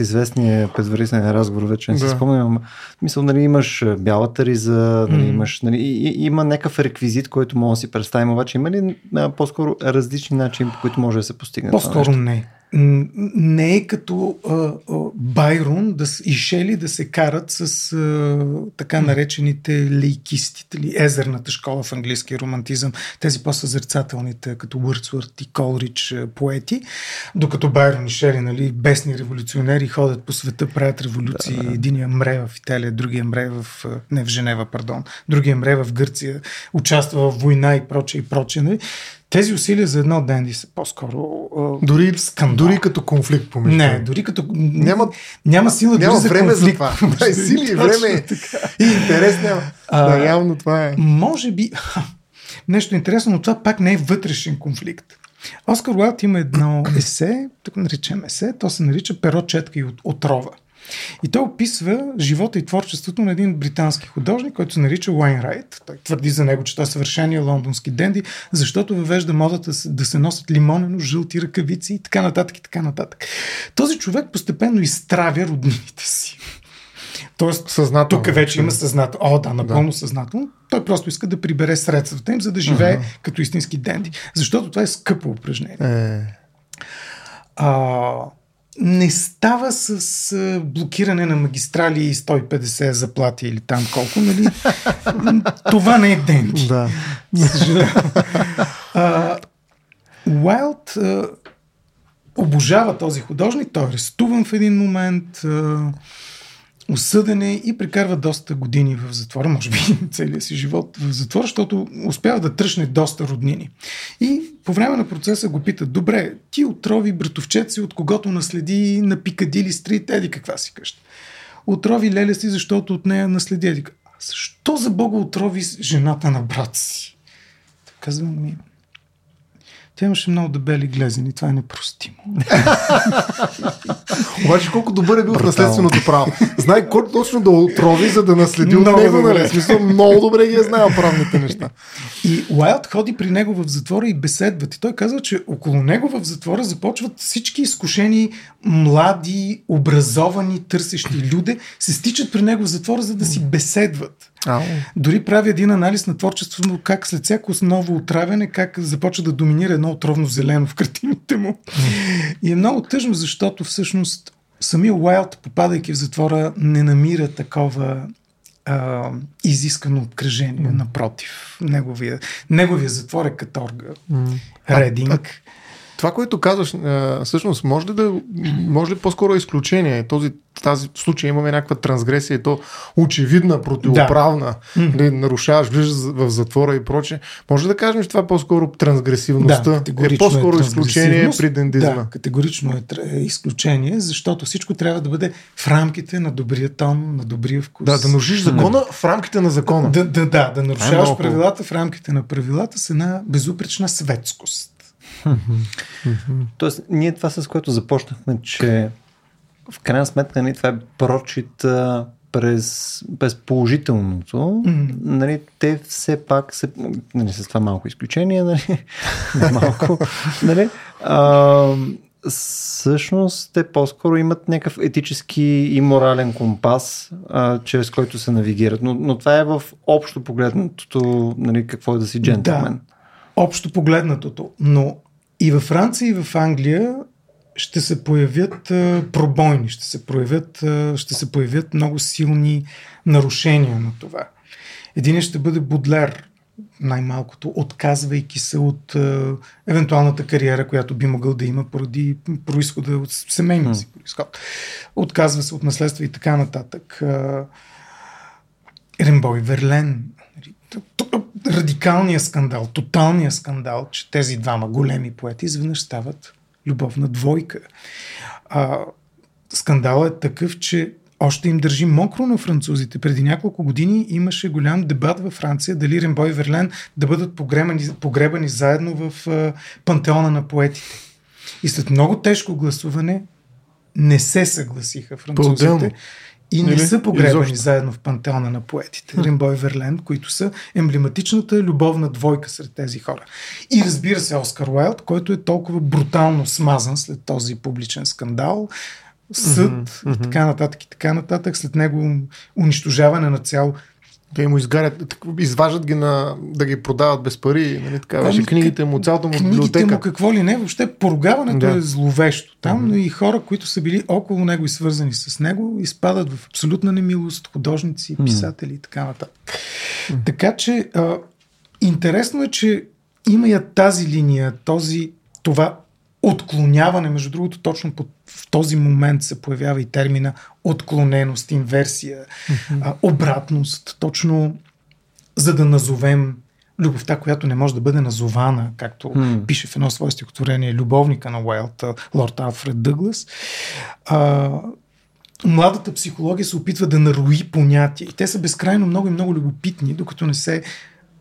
известния предварителен разговор, вече не Да. спомням, ама смисъл, нали, имаш бялата риза, нали, имаш, нали, и, и, има някакъв реквизит, който може да си представим, обаче има ли а, по-скоро различни начини, по които може да се постигне това По-скоро нещо? не. Не е като а, а, Байрон да, и Шели да се карат с а, така наречените лейкисти, или езерната школа в английски романтизъм, тези по-съзерцателните, като Уърдсвърт и Колрич поети, докато Байрон и Шели, нали, бесни революционери, ходят по света, правят революции, да, да. единия мре в Италия, другия мре в, не в Женева, пардон, другия мре в Гърция, участва в война и прочее и прочее. Нали? Тези усилия за едно денди са по-скоро а, Дори, скандал. дори като конфликт помежду. Не, дори като... Няма- няма сила Няма дори за време конфликт. за това. Да, и сили и време. така. И интерес няма. А, да, явно това е. Може би... Нещо интересно, но това пак не е вътрешен конфликт. Оскар Уайлд има едно есе, тук наричам есе, то се нарича Перо, четка и от- отрова. И той описва живота и творчеството на един британски художник, който се нарича Уайн Райт. Той твърди за него, че той е съвършения лондонски денди, защото въвежда модата да се носят лимонено, жълти ръкавици и така нататък и така нататък. Този човек постепенно изтравя роднините си. Тоест, Съзнателно. тук вече има съзнателно. О, да, напълно да. съзнателно. Той просто иска да прибере средствата им, за да живее uh-huh. като истински денди. Защото това е скъпо упражнение. Е, А, не става с блокиране на магистрали и 150 заплати или там колко, нали? това не е денди. да. А, Уайлд а, обожава този художник. Той е арестуван в един момент, а, осъден е и прекарва доста години в затвора, може би целият си живот в затвора, защото успява да тръщне доста роднини. И по време на процеса го питат, добре, ти отрови братовчет си, от когото наследи на Пикадили Стрит, еди каква си къща. Отрови леля си, защото от нея наследи еди. «А Защо за Бога отрови жената на брат си? Казвам ми, тя имаше много дебели глезени, това е непростимо. Обаче колко добър е бил в наследственото право. Знае кой точно да отрови, за да наследи от него, добре. нали? Смисъл, много добре ги е знаел правните неща. И Уайлд ходи при него в затвора и беседват. И той казва, че около него в затвора започват всички изкушени, млади, образовани, търсещи люди, се стичат при него в затвора, за да си беседват. Ау. Дори прави един анализ на творчеството му, как след всяко ново отравяне, как започва да доминира едно отровно зелено в картините му. И е много тъжно, защото всъщност самия Уайлд, попадайки в затвора, не намира такова а, изискано обкръжение. Напротив, неговия, неговия затвор е каторга. Рединг. Това, което казваш, всъщност, може ли, да, може ли по-скоро е изключение? Този, тази случай имаме някаква трансгресия и то очевидна, противоправна, да. нарушаваш, влизаш в затвора и прочее. Може да кажем, че това е по-скоро трансгресивността? Да, е по-скоро е изключение при дендизма. Да, категорично е е изключение, защото всичко трябва да бъде в рамките на добрия тон, на добрия вкус. Да, да нарушиш закона в рамките на закона. Да, да, да, да много нарушаваш правилата в рамките на правилата с една безупречна светскост. Тоест, ние това с което започнахме, че в крайна сметка нали, това е прочит през, през положителното. Нали, те все пак се, нали, с това малко изключение, нали, не малко, нали, а, всъщност те по-скоро имат някакъв етически и морален компас, а, чрез който се навигират. Но, но това е в общо погледнатото, нали, какво е да си джентълмен. Общо погледнатото. Но и във Франция, и в Англия ще се появят а, пробойни, ще се, проявят, а, ще се появят много силни нарушения на това. Един ще бъде Будлер, най-малкото, отказвайки се от а, евентуалната кариера, която би могъл да има поради происхода от семейния си происход. Отказва се от наследство и така нататък. А, Рембой Верлен. Радикалният скандал, тоталният скандал, че тези двама големи поети изведнъж стават любовна двойка. А, скандалът е такъв, че още им държи мокро на французите. Преди няколко години имаше голям дебат във Франция дали Рембой и Верлен да бъдат погребани, погребани заедно в а, пантеона на поетите. И след много тежко гласуване не се съгласиха французите По-отделно. И не Или са погребани изобщо? заедно в пантеона на поетите. Римбой и Верлен, които са емблематичната любовна двойка сред тези хора. И разбира се Оскар Уайлд, който е толкова брутално смазан след този публичен скандал, съд и така нататък и така нататък, след него унищожаване на цял Те му изгарят, изваждат ги на, да ги продават без пари, нали така беше, Ами, книгите му, цялата му книгите библиотека. му какво ли не, въобще поругаването Да. е зловещо там, но и хора, които са били около него и свързани с него, изпадат в абсолютна немилост, художници, писатели и така нататък. Така че а, интересно е, че има я тази линия, този, това отклоняване, между другото, точно по, в този момент се появява и термина отклоненост, инверсия, а, обратност, точно за да назовем любовта, която не може да бъде назована, както М. пише в едно свое стихотворение любовника на Уайлд, лорд Алфред Дъглас. А, младата психология се опитва да нарои понятия и те са безкрайно много и много любопитни, докато не се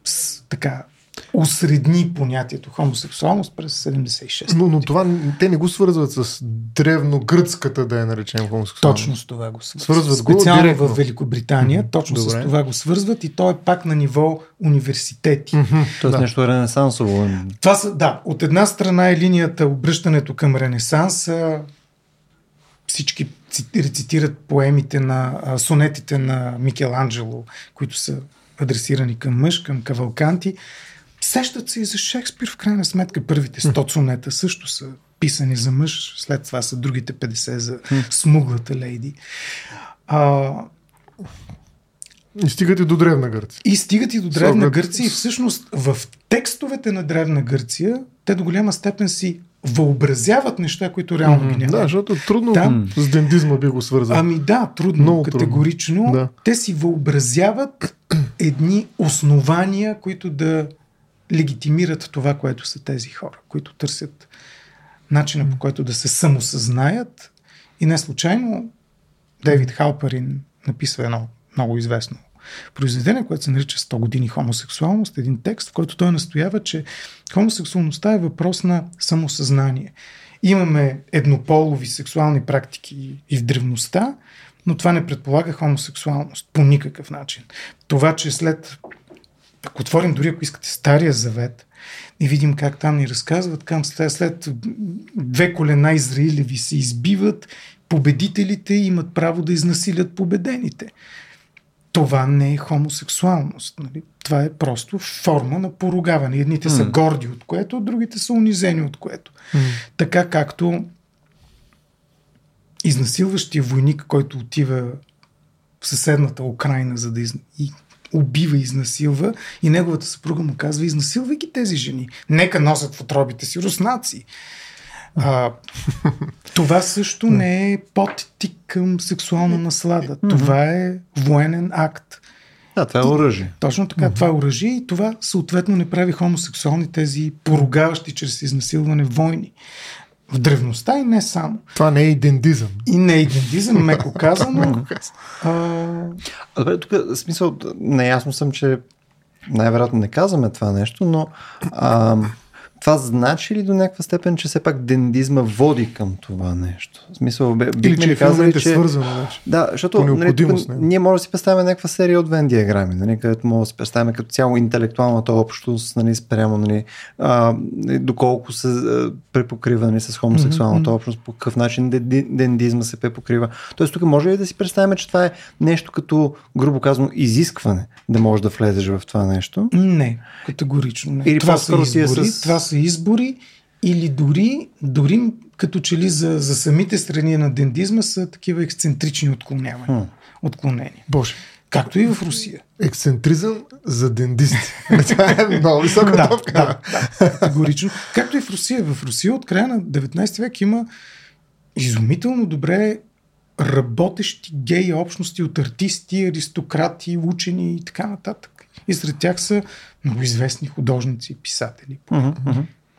с, така усредни понятието хомосексуалност през 76. Но, но това те не го свързват с древногръцката, да я наречем хомосексуалност. Точно с това го свързват. Свързват го Специално директно. в Великобритания, точно Добре. с това го свързват и то е пак на ниво университети. Тоест да. нещо ренесансово. Това са, да, от една страна е линията обръщането към Ренесанса. Всички ци- рецитират поемите на сонетите на Микеланджело, които са адресирани към мъж, към кавалканти. Сещат се и за Шекспир, в крайна сметка. Първите 100 сонета също са писани за мъж, след това са другите 50 за смуглата лейди. А, И стигате до древна Гърция. и стигат и до Древна Гърция и всъщност в текстовете на Древна Гърция те до голяма степен си въобразяват неща, които реално ги няма. Да, защото трудно Там- с дендизма би го свързал. Ами да, трудно, Много трудно. категорично. Да. Те си въобразяват едни основания, които да легитимират това, което са тези хора, които търсят начина по който да се самосъзнаят. И не случайно Дейвид Халпарин написва едно много известно произведение, което се нарича 100 години хомосексуалност, един текст, в който той настоява, че хомосексуалността е въпрос на самосъзнание. Имаме еднополови сексуални практики и в древността, но това не предполага хомосексуалност по никакъв начин. Това, че след, ако отворим дори ако искате Стария завет и видим как там ни разказват, как след две колена Израилеви се избиват, победителите имат право да изнасилят победените. Това не е хомосексуалност. Нали? Това е просто форма на поругаване. Едните mm. са горди от което, другите са унизени от което. Mm. Така както изнасилващия войник, който отива в съседната Украина, за да из... и убива и изнасилва, и неговата съпруга му казва, изнасилвай ги тези жени. Нека носят в отробите си руснаци. А, това също не е подтик към сексуална наслада. Това е военен акт. Да, това е оръжие. Точно така, това е оръжие и това съответно не прави хомосексуални тези поругаващи чрез изнасилване войни в древността и не само. Това не е идентизъм. И не е идентизъм, меко казано. а... Добре, тук смисъл, неясно съм, че най-вероятно не казваме това нещо, но а, това значи ли до някаква степен, че все пак дендизма води към това нещо? В смисъл, бихме ли казали, че... свързано вече. Да, защото нали, тук, ние може да си представим някаква серия от Вен диаграми, нали, където може да си представим като цяло интелектуалната общност, нали, спрямо, нали, а, доколко се препокрива нали, с хомосексуалната mm-hmm. общност, по какъв начин дендизма се препокрива. Тоест тук може ли да си представим, че това е нещо като, грубо казано, изискване да можеш да влезеш в това нещо? Не, категорично не. Или това са избори, е с... това са избори или дори, дори като че ли за, за самите страни на дендизма са такива ексцентрични отклонявания. Hmm. Отклонения. Боже. Както и в Русия. Ексцентризъм за дендисти. Това е много висока да, топка. Да, да, категорично. Както и в Русия. В Русия от края на 19 век има изумително добре работещи гей общности от артисти, аристократи, учени и така нататък. И сред тях са много известни художници писатели,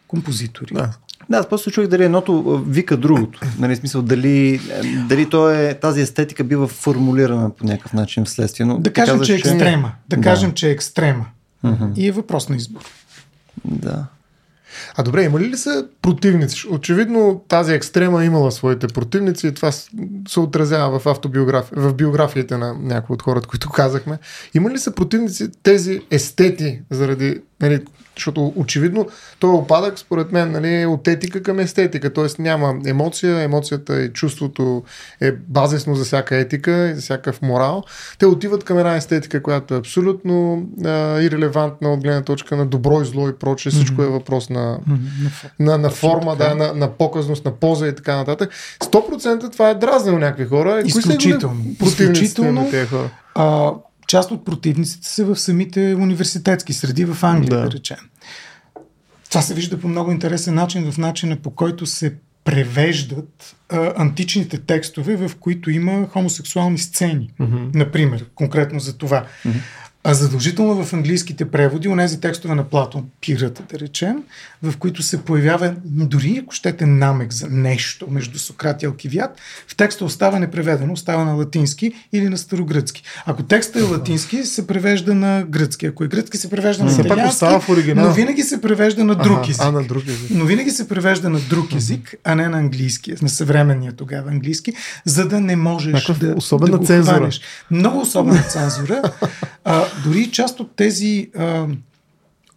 композитори. Да. Да, аз просто чух дали едното вика другото. Нали, смисъл, дали, дали то е, тази естетика бива формулирана по някакъв начин вследствие. Но да кажем, казаш, че е екстрема. Да, да кажем, че е екстрема. Uh-huh. И е въпрос на избор. Да. А добре, има ли са противници? Очевидно тази екстрема имала своите противници и това се отразява в, автобиографи... в биографиите на някои от хората, които казахме. Има ли са противници тези естети заради нали, защото очевидно той е опадък, според мен, нали, от етика към естетика. Т.е. няма емоция, емоцията и чувството е базисно за всяка етика и за всякакъв морал. Те отиват към една естетика, която е абсолютно а, ирелевантна от гледна точка на добро и зло и прочее. Всичко е въпрос на, на, на форма, да, на, на показност, на поза и така нататък. 100% това е дразнило някакви хора. Изключително. Изключително. На тези хора? А, част от противниците са в самите университетски среди в Англия, да, да речем. Това се вижда по много интересен начин в начина по който се превеждат а, античните текстове, в които има хомосексуални сцени. Mm-hmm. Например, конкретно за това. Mm-hmm. А задължително в английските преводи, онези текстове на Платон, пирата, да речем, в които се появява, дори ако щете намек за нещо между Сократ и Алкивият, в текста остава непреведено, остава на латински или на старогръцки. Ако текстът е латински, се превежда на гръцки. Ако е гръцки, се превежда на италиански, но винаги се превежда на друг език. А, на друг език. Но винаги се превежда на друг език, а не на английски, на съвременния тогава английски, за да не можеш Някакъв да, особена да го цензура. Хванеш. Много особена цензура. А, дори част от тези а,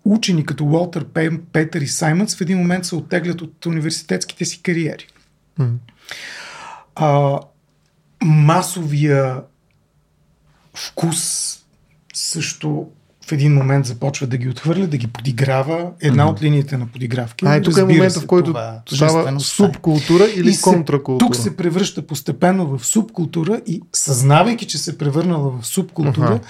учени, като Уолтер Пейм, Петър и Саймънс, в един момент се оттеглят от университетските си кариери. Mm. А, масовия вкус също в един момент започва да ги отхвърля, да ги подиграва. Една mm-hmm. от линиите на подигравки. А, е тук е момента, в който става субкултура или и контракултура. Тук се превръща постепенно в субкултура и съзнавайки, че се е превърнала в субкултура, uh-huh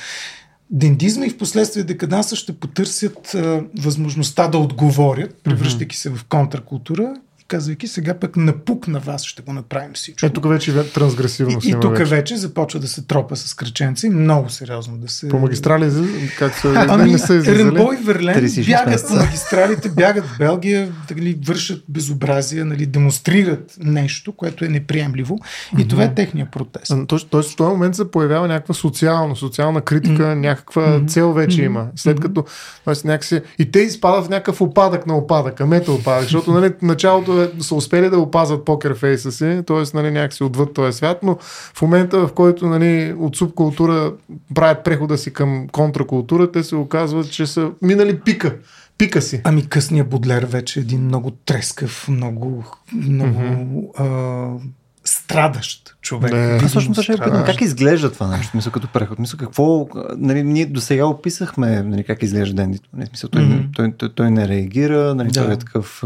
дендизма и в последствие декаданса ще потърсят а, възможността да отговорят, превръщайки се в контракултура. Казвайки сега пък напук на вас ще го направим всичко. Е, тук вече трансгресивно И, и тук вече. вече започва да се тропа с кръченци и много сериозно да се... По магистрали, как се... Ами, не са излизали? Рембо и Верлен бягат по магистралите, бягат в Белгия, дали, вършат безобразия, нали, демонстрират нещо, което е неприемливо и това е техния протест. Тоест, тоест в този момент се появява някаква социална, социална критика, mm-hmm. някаква mm-hmm. цел вече mm-hmm. има. След като, тоест, някакси, и те изпадат в някакъв опадък на опадъка, мета опадък, защото нали, началото са успели да опазват покерфейса си, т.е. Нали, някакси отвъд този свят, но в момента, в който нали, от субкултура правят прехода си към контракултура, те се оказват, че са минали пика. Пика си. Ами късния Бодлер вече е един много трескав, много, много mm-hmm. а, страдащ човек. Не, Аз всъщност ще питам, как изглежда това нещо, мисля, като преход. Мисля, какво, нали, ние до сега описахме нали, как изглежда Дендито. Нали, смисъл, той, mm-hmm. той, той, той, не реагира, нали, да. той е такъв,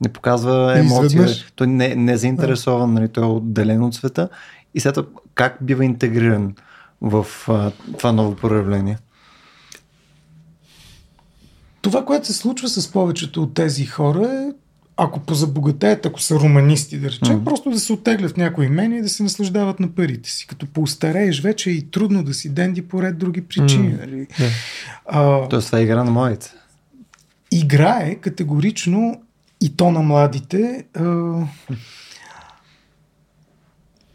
не показва емоция, той не, не е заинтересован, нали, той е отделен от света. И след това как бива интегриран в а, това ново проявление? Това, което се случва с повечето от тези хора е ако позабогатеят, ако са романисти, да речем, mm. просто да се оттеглят в някои имение и да се наслаждават на парите си. Като поустарееш, вече е и трудно да си денди поред други причини. Mm. Нали? Yeah. А, Тоест това е игра на моите. Игра е категорично и то на младите. А,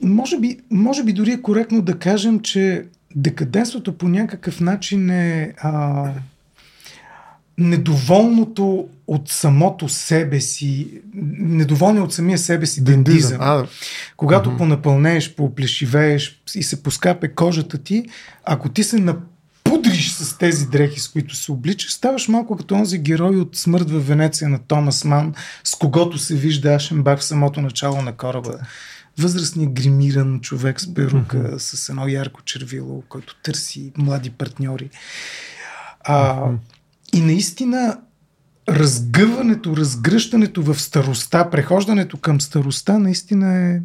може, би, може би дори е коректно да кажем, че декаденството по някакъв начин е а, недоволното от самото себе си, недоволни от самия себе си дендизъм. А, Когато uh-huh. понапълнееш, пооплешивееш и се поскапе кожата ти, ако ти се напудриш с тези дрехи, с които се обличаш, ставаш малко като онзи герой от Смърт в Венеция на Томас Ман, с когото се вижда Ашенбах в самото начало на кораба. Възрастният гримиран човек с перука, uh-huh. с едно ярко червило, който търси млади партньори. А, uh-huh. И наистина разгъването, разгръщането в староста, прехождането към староста наистина е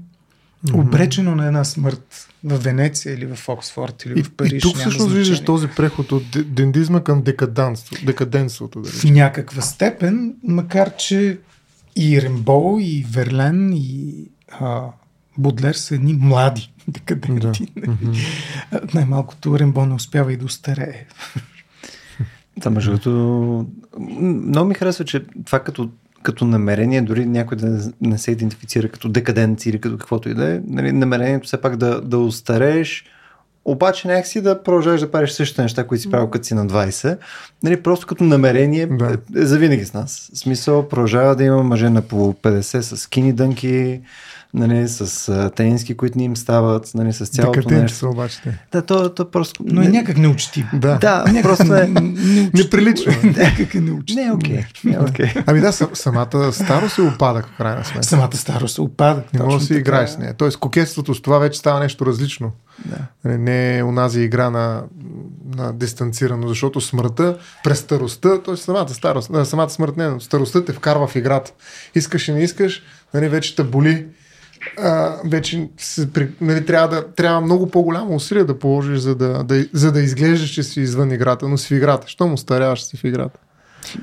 обречено на една смърт в Венеция или в Оксфорд или и, в Париж. И тук всъщност виждаш този преход от дендизма към декаденството. Да в някаква степен, макар че и Рембо, и Верлен, и а, Бодлер са едни млади декаденти. Да. Най-малкото Рембо не успява и да устарее. Да, между другото, много ми харесва, че това като, като намерение, дори някой да не се идентифицира като декадент или като каквото и да е, нали, намерението все пак да, да устарееш, обаче някакси да продължаваш да правиш същите неща, които си правил като си на 20. Нали, просто като намерение да. е, е завинаги с нас. В смисъл, продължава да има мъже на по 50 с кини дънки, нали, с а, тениски, които ни им стават, нали, с цялото Декатенти нещо. са обаче те. Да, то, то просто... Но е някак неучтив. Да, да просто е... Неприлично. някак е неучтив. Не е окей. Okay. Okay. Ами да, самата старост се опадък в крайна сметка. Самата старост се опадък. Не може да си играеш с нея. Тоест, кокетството с това вече става нещо различно. Да. Не е унази игра на, на дистанцирано, защото смъртта през старостта, т.е. самата старост, самата смърт не, старостта те вкарва в играта. Искаш и не искаш, нали, вече те боли а, вече се, нали, трябва, да, трябва много по-голямо усилие да положиш, за да, да, за да изглеждаш, че си извън играта, но си в играта. Що му старяваш си в играта?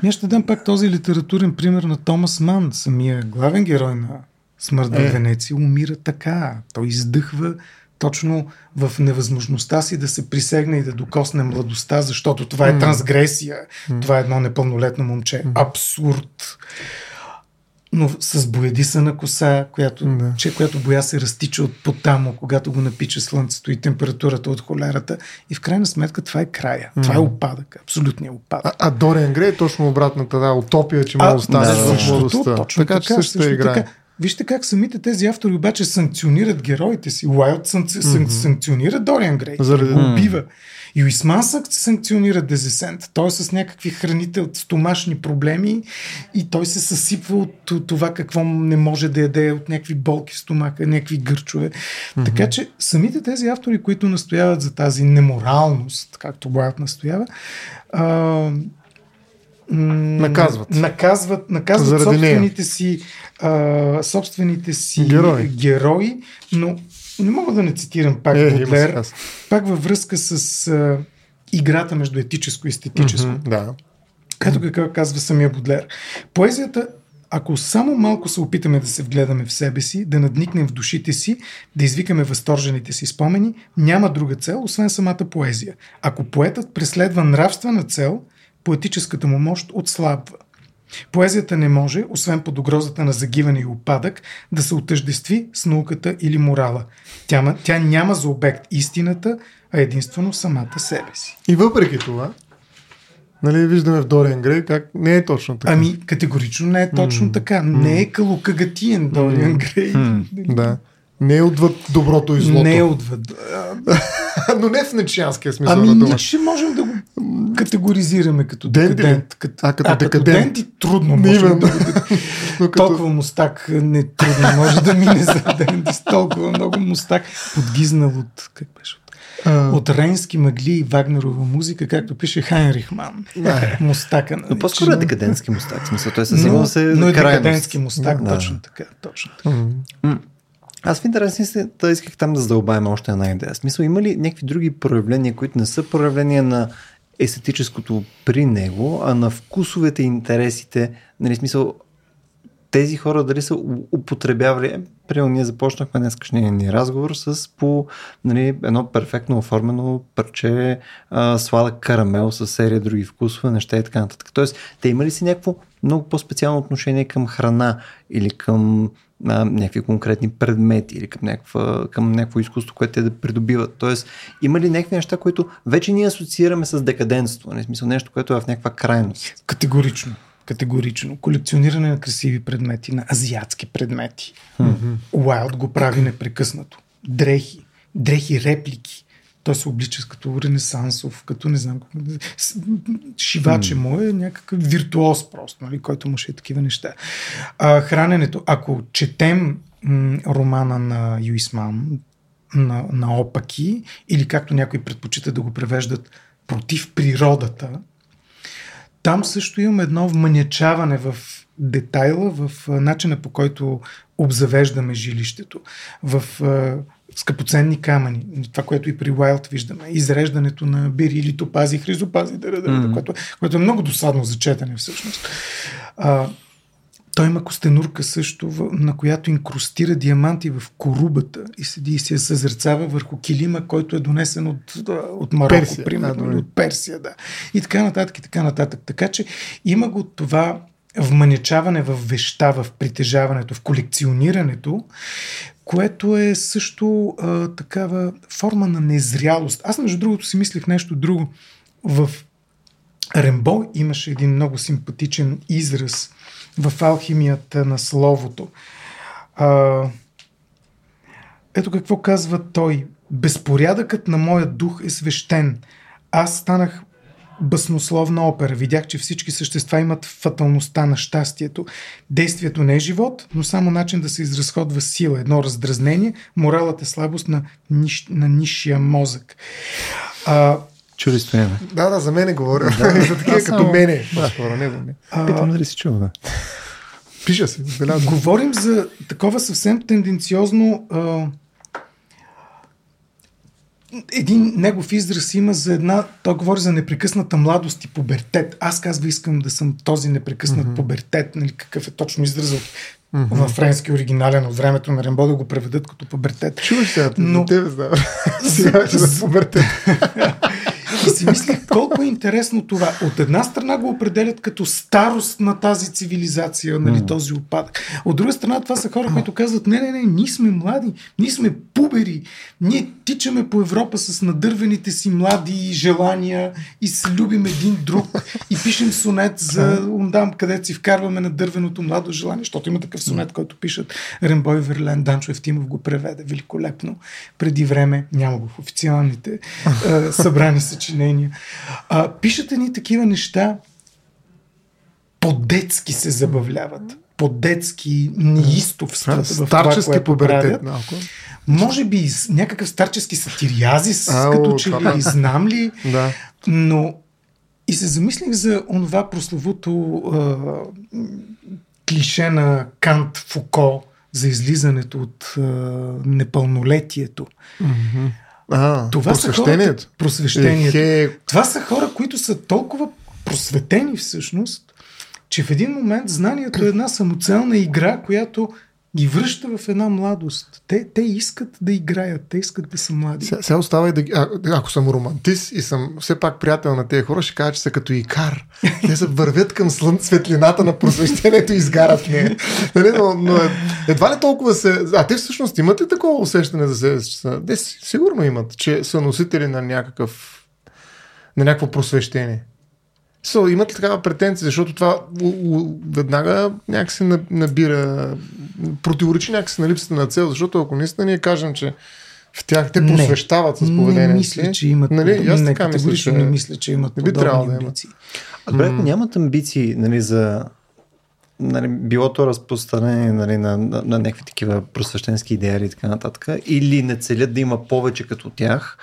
Аз ще дам пак този литературен пример на Томас Ман, самия главен герой на Смърт в е. Венеция, умира така. Той издъхва точно в невъзможността си да се присегне и да докосне младостта, защото това е трансгресия. Mm. Това е едно непълнолетно момче. Mm. Абсурд но с боядисана коса, която, да. че, която боя се разтича от потамо, когато го напича слънцето и температурата от холерата. И в крайна сметка това е края. Mm. Това е опадък. Абсолютният опадък. А, а Дориан Грей е точно обратната, да, утопия, че може да стане да, в младостта. Точно така, така също играе. Така. Вижте как самите тези автори обаче санкционират героите си. Уайлд санкци... mm-hmm. санкционира Дориан Грей. Заради... Убива. И Уисман санкционира Дезесент. Той е с някакви хранител, стомашни проблеми и той се съсипва от това какво не може да яде, от някакви болки в стомака, някакви гърчове. Mm-hmm. Така че самите тези автори, които настояват за тази неморалност, както Уайлд настоява, а, наказват. Наказват, наказват собствените си, а, собствените си герои. герои, но не мога да не цитирам пак е, Бодлер, пак във връзка с а, играта между етическо и естетическо. Mm-hmm, да. Ето какво казва самия Бодлер. Поезията Ако само малко се опитаме да се вгледаме в себе си, да надникнем в душите си, да извикаме възторжените си спомени, няма друга цел, освен самата поезия. Ако поетът преследва нравствена цел, поетическата му мощ отслабва. Поезията не може, освен под угрозата на загиване и опадък, да се отъждестви с науката или морала. Тя, тя няма за обект истината, а единствено самата себе си. И въпреки това, нали, виждаме в Дориан Грей как не е точно така. Ами, категорично не е точно mm. така. Не е калукагатиен Дориан mm. Грей. Mm. Да. Не е отвъд доброто и злото. Не е отвъд. Но не в нечианския смисъл ами, на дума. Ами, ще можем да го категоризираме като Денди декадент. Като, а, като а, декадент. Като трудно може да го... като... Толкова мустак не трудно може да мине за Денди. С толкова много мустак. Подгизнал от... Как беше? А... От Рейнски мъгли и Вагнерова музика, както пише Хайнрих Ман. Да. Мустака. Но по-скоро е декадентски мустак. Смисъл, той със сигурност се Но е декадентски мустак, да. точно така. Точно така. Mm-hmm. Аз в интерес да исках там да задълбаем още една идея. Смисъл, има ли някакви други проявления, които не са проявления на естетическото при него, а на вкусовете и интересите, нали, смисъл, тези хора дали са употребявали, е, примерно ние започнахме днескашния ни разговор с по нали, едно перфектно оформено парче сладък карамел с серия други вкусове, неща и така нататък. Тоест, те имали си някакво много по-специално отношение към храна или към а, някакви конкретни предмети или към, някаква, към някакво изкуство, което те да придобиват. Тоест, има ли някакви неща, които вече ние асоциираме с декаденство, не нали, смисъл нещо, което е в някаква крайност? Категорично. Категорично. Колекциониране на красиви предмети, на азиатски предмети. Mm-hmm. Уайлд го прави непрекъснато. Дрехи, дрехи реплики. Той се облича като ренесансов, като не знам. Шиваче mm. му е някакъв виртуоз просто, нали, който му ще е такива неща. А, храненето. Ако четем м- романа на Юисман, на, опаки, или както някои предпочитат да го превеждат против природата, там също имам едно вманячаване в детайла, в начина по който обзавеждаме жилището, в скъпоценни камъни. Това, което и при Уайлд виждаме. Изреждането на бири или топази, хризопази, да, да, mm-hmm. което, което е много досадно за четене всъщност. А, той има костенурка също, на която инкрустира диаманти в корубата и седи и се съзерцава върху килима, който е донесен от, от Марокко, Персия, примерно, да, от Персия. Да. И така нататък, и така нататък. Така че има го това вманячаване в веща, в притежаването, в колекционирането, което е също а, такава форма на незрялост. Аз, между другото, си мислих нещо друго. В Рембо имаше един много симпатичен израз в алхимията на словото. А, ето какво казва той. Безпорядъкът на моя дух е свещен. Аз станах баснословна опера. Видях, че всички същества имат фаталността на щастието. Действието не е живот, но само начин да се изразходва сила, едно раздразнение. Моралът е слабост на, ниш, на нишия мозък. А, Чули стояне. Да, да, за мене говоря. Да, за такива като само... мене. Да. Хора, не за мен. Питам дали си чува. Да. Пиша се. Говорим за такова съвсем тенденциозно а, един негов израз има за една, той говори за непрекъсната младост и пубертет. Аз казва, искам да съм този непрекъснат mm-hmm. пубертет, нали, какъв е точно изразът mm-hmm. във френски оригинален от времето на Рембо да го преведат като пубертет. Чуваш сега, но... тебе знам. Сега за пубертет. И си мислих колко е интересно това. От една страна го определят като старост на тази цивилизация, нали, този опадък. От друга страна това са хора, които казват, не, не, не, ние сме млади, ние сме пубери, ние тичаме по Европа с надървените си млади желания и се любим един друг и пишем сонет за ундам, където си вкарваме на дървеното младо желание, защото има такъв сонет, който пишат Рембой Верлен, Данчо Евтимов го преведе великолепно преди време, няма го в официалните събрани съчинения. А, пишете ни такива неща, по-детски се забавляват по-детски неистовстват в това, правят. Малко. Може би някакъв старчески сатириазис, като че ли, знам ли, да. но и се замислих за онова прословото а, клише на Кант Фуко за излизането от а, непълнолетието. Mm-hmm. А, това просвещението. Са хора, просвещението. Ехе. Това са хора, които са толкова просветени всъщност, че в един момент знанието е една самоцелна игра, която ги връща в една младост. Те, те искат да играят, те искат да са млади. Сега, сега остава и да. А, ако съм романтист и съм все пак приятел на тези хора, ще кажа, че са като икар. Те се вървят към слън, светлината на просвещението и изгарят нея. Нали, но, но е, едва ли толкова се. А те всъщност имат ли такова усещане за себе си? Те сигурно имат, че са носители на някакъв на някакво просвещение. So, имат ли такава претенция, защото това у, у, веднага някакси набира, противоречи някакси на липсата на цел, защото ако наистина ние кажем, че в тях те просвещават не, с поведението не мисля, че имат, нали? Аз не, така мисля, че не мисля, че имат не би трябвало да амбиции. А добре, ако нямат амбиции нали, за нали, било то разпространение нали, на, на, на някакви такива просвещенски идеи и така нататък, или не целят да има повече като тях,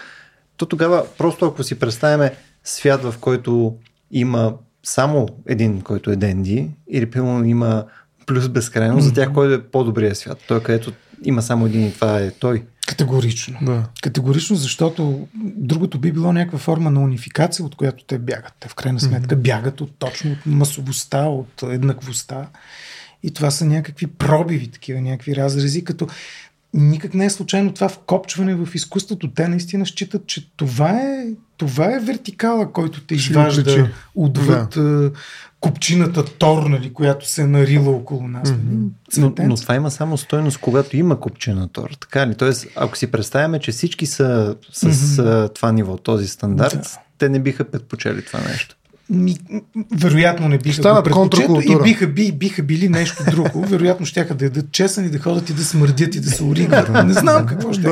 то тогава просто ако си представяме свят, в който има само един, който е Денди, или примерно има плюс безкрайно, mm-hmm. за тях кой е по-добрият свят? Той, където има само един и това е той. Категорично. Да. Категорично, защото другото би било някаква форма на унификация, от която те бягат. Те в крайна сметка mm-hmm. бягат от точно от масовостта, от еднаквостта. И това са някакви пробиви, такива някакви разрези, като никак не е случайно това вкопчване в изкуството. Те наистина считат, че това е, това е вертикала, който те изважда отвъд да. купчината тор, нали, която се е нарила около нас. Mm-hmm. Но, но това има само стойност, когато има купчина тор. Така ли? Тоест, ако си представяме, че всички са с mm-hmm. това ниво, този стандарт, да. те не биха предпочели това нещо ми, вероятно не биха Станат го и биха, би, биха били нещо друго. Вероятно ще да ядат чесън и да ходят и да смърдят и да се оригат. Не знам какво ще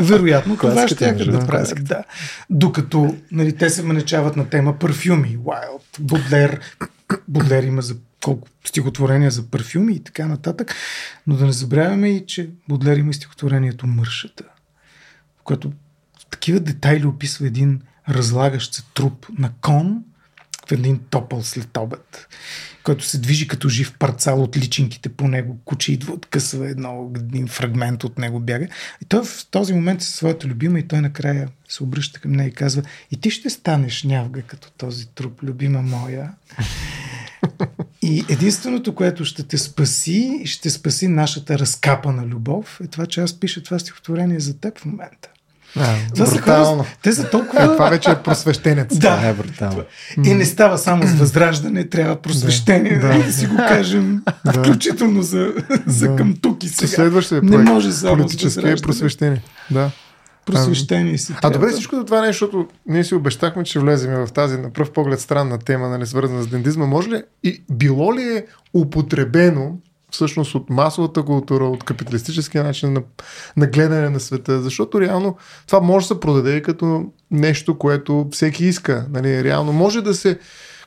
Вероятно това ще да правят. Да. Докато нали, те се манечават на тема парфюми. Wild, Будлер. Будлер има за колко стихотворения за парфюми и така нататък. Но да не забравяме и, че Будлер има стихотворението Мършата, в което такива детайли описва един разлагащ се труп на кон, един топъл след обед, който се движи като жив парцал от личинките по него. Куче идва, откъсва едно, един фрагмент от него бяга. И той в този момент е своята любима и той накрая се обръща към нея и казва и ти ще станеш нявга като този труп, любима моя. И единственото, което ще те спаси, ще спаси нашата разкапана любов, е това, че аз пиша това стихотворение за теб в момента. А, това брутално. Те са толкова... Е, това вече е просвещенец. да. Е брутално. И не става само с възраждане, трябва просвещение, да, да, да си го кажем, да. включително за, за да. към тук и сега. Следващия не може само политически е просвещение. Да. Просвещение си. А, а добре, всичко това нещо, защото ние си обещахме, че влезем в тази на пръв поглед странна тема, нали, свързана с дендизма. Може ли и било ли е употребено всъщност от масовата култура, от капиталистическия начин на, на гледане на света, защото реално това може да се продаде като нещо, което всеки иска. Нали? Реално може да се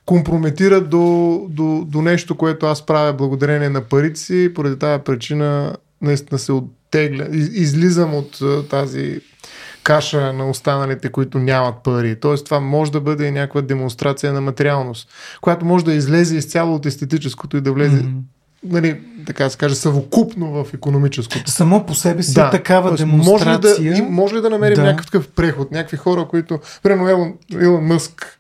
компрометира до, до, до нещо, което аз правя благодарение на парите си, поради тази причина наистина се оттегля, из, излизам от тази каша на останалите, които нямат пари. Тоест това може да бъде някаква демонстрация на материалност, която може да излезе изцяло от естетическото и да влезе mm-hmm нали, така да се каже, съвокупно в економическото. Само по себе си да. е такава Тоест, демонстрация. Може ли, да, може ли да намерим да. някакъв преход? Някакви хора, които, примерно Илон, Илон Мъск,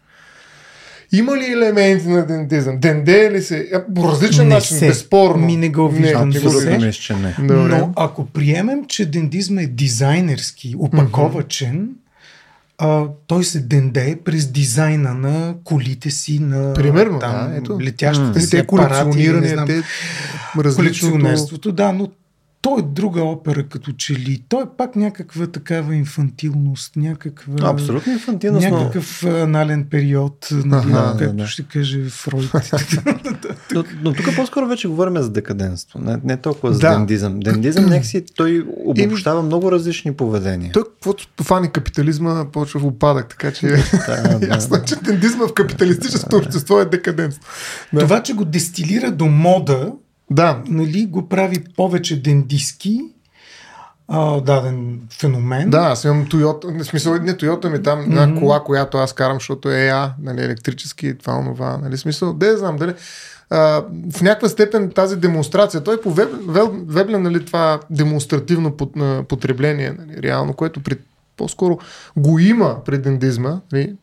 има ли елементи на дентизъм? Денде ли се? Е, по различен не начин, се. безспорно. Ми не го виждам. Не, не, се. не. Но ако приемем, че дендизма е дизайнерски, опаковачен, mm-hmm а, той се денде през дизайна на колите си, на Примерно, там, да, ето. летящите си апарати. Те колекционерството, да, но той е друга опера като че ли. Той е пак някаква такава инфантилност, някаква... Абсолютно инфантилност, Някакъв но... анален период, нали, ага, както да, ще каже Фройд. но, но тук по-скоро вече говорим за декаденство, не, не толкова за да. дендизъм. Дендизъм някакси той обобщава много различни поведения. Той, каквото фани капитализма, почва в упадък, така че да, да. ясно, че дендизма в капиталистическото общество е декаденство. Да. Това, че го дестилира до мода, да. нали, го прави повече дендиски, а, даден феномен. Да, аз имам Toyota, в смисъл не Toyota ми там mm-hmm. една кола, която аз карам, защото е А, нали, електрически, това, онова, нали, смисъл, де знам, дали, а, в някаква степен тази демонстрация, той по Веблен, нали, това демонстративно потребление, нали, реално, което при, по-скоро го има при дендизма, нали,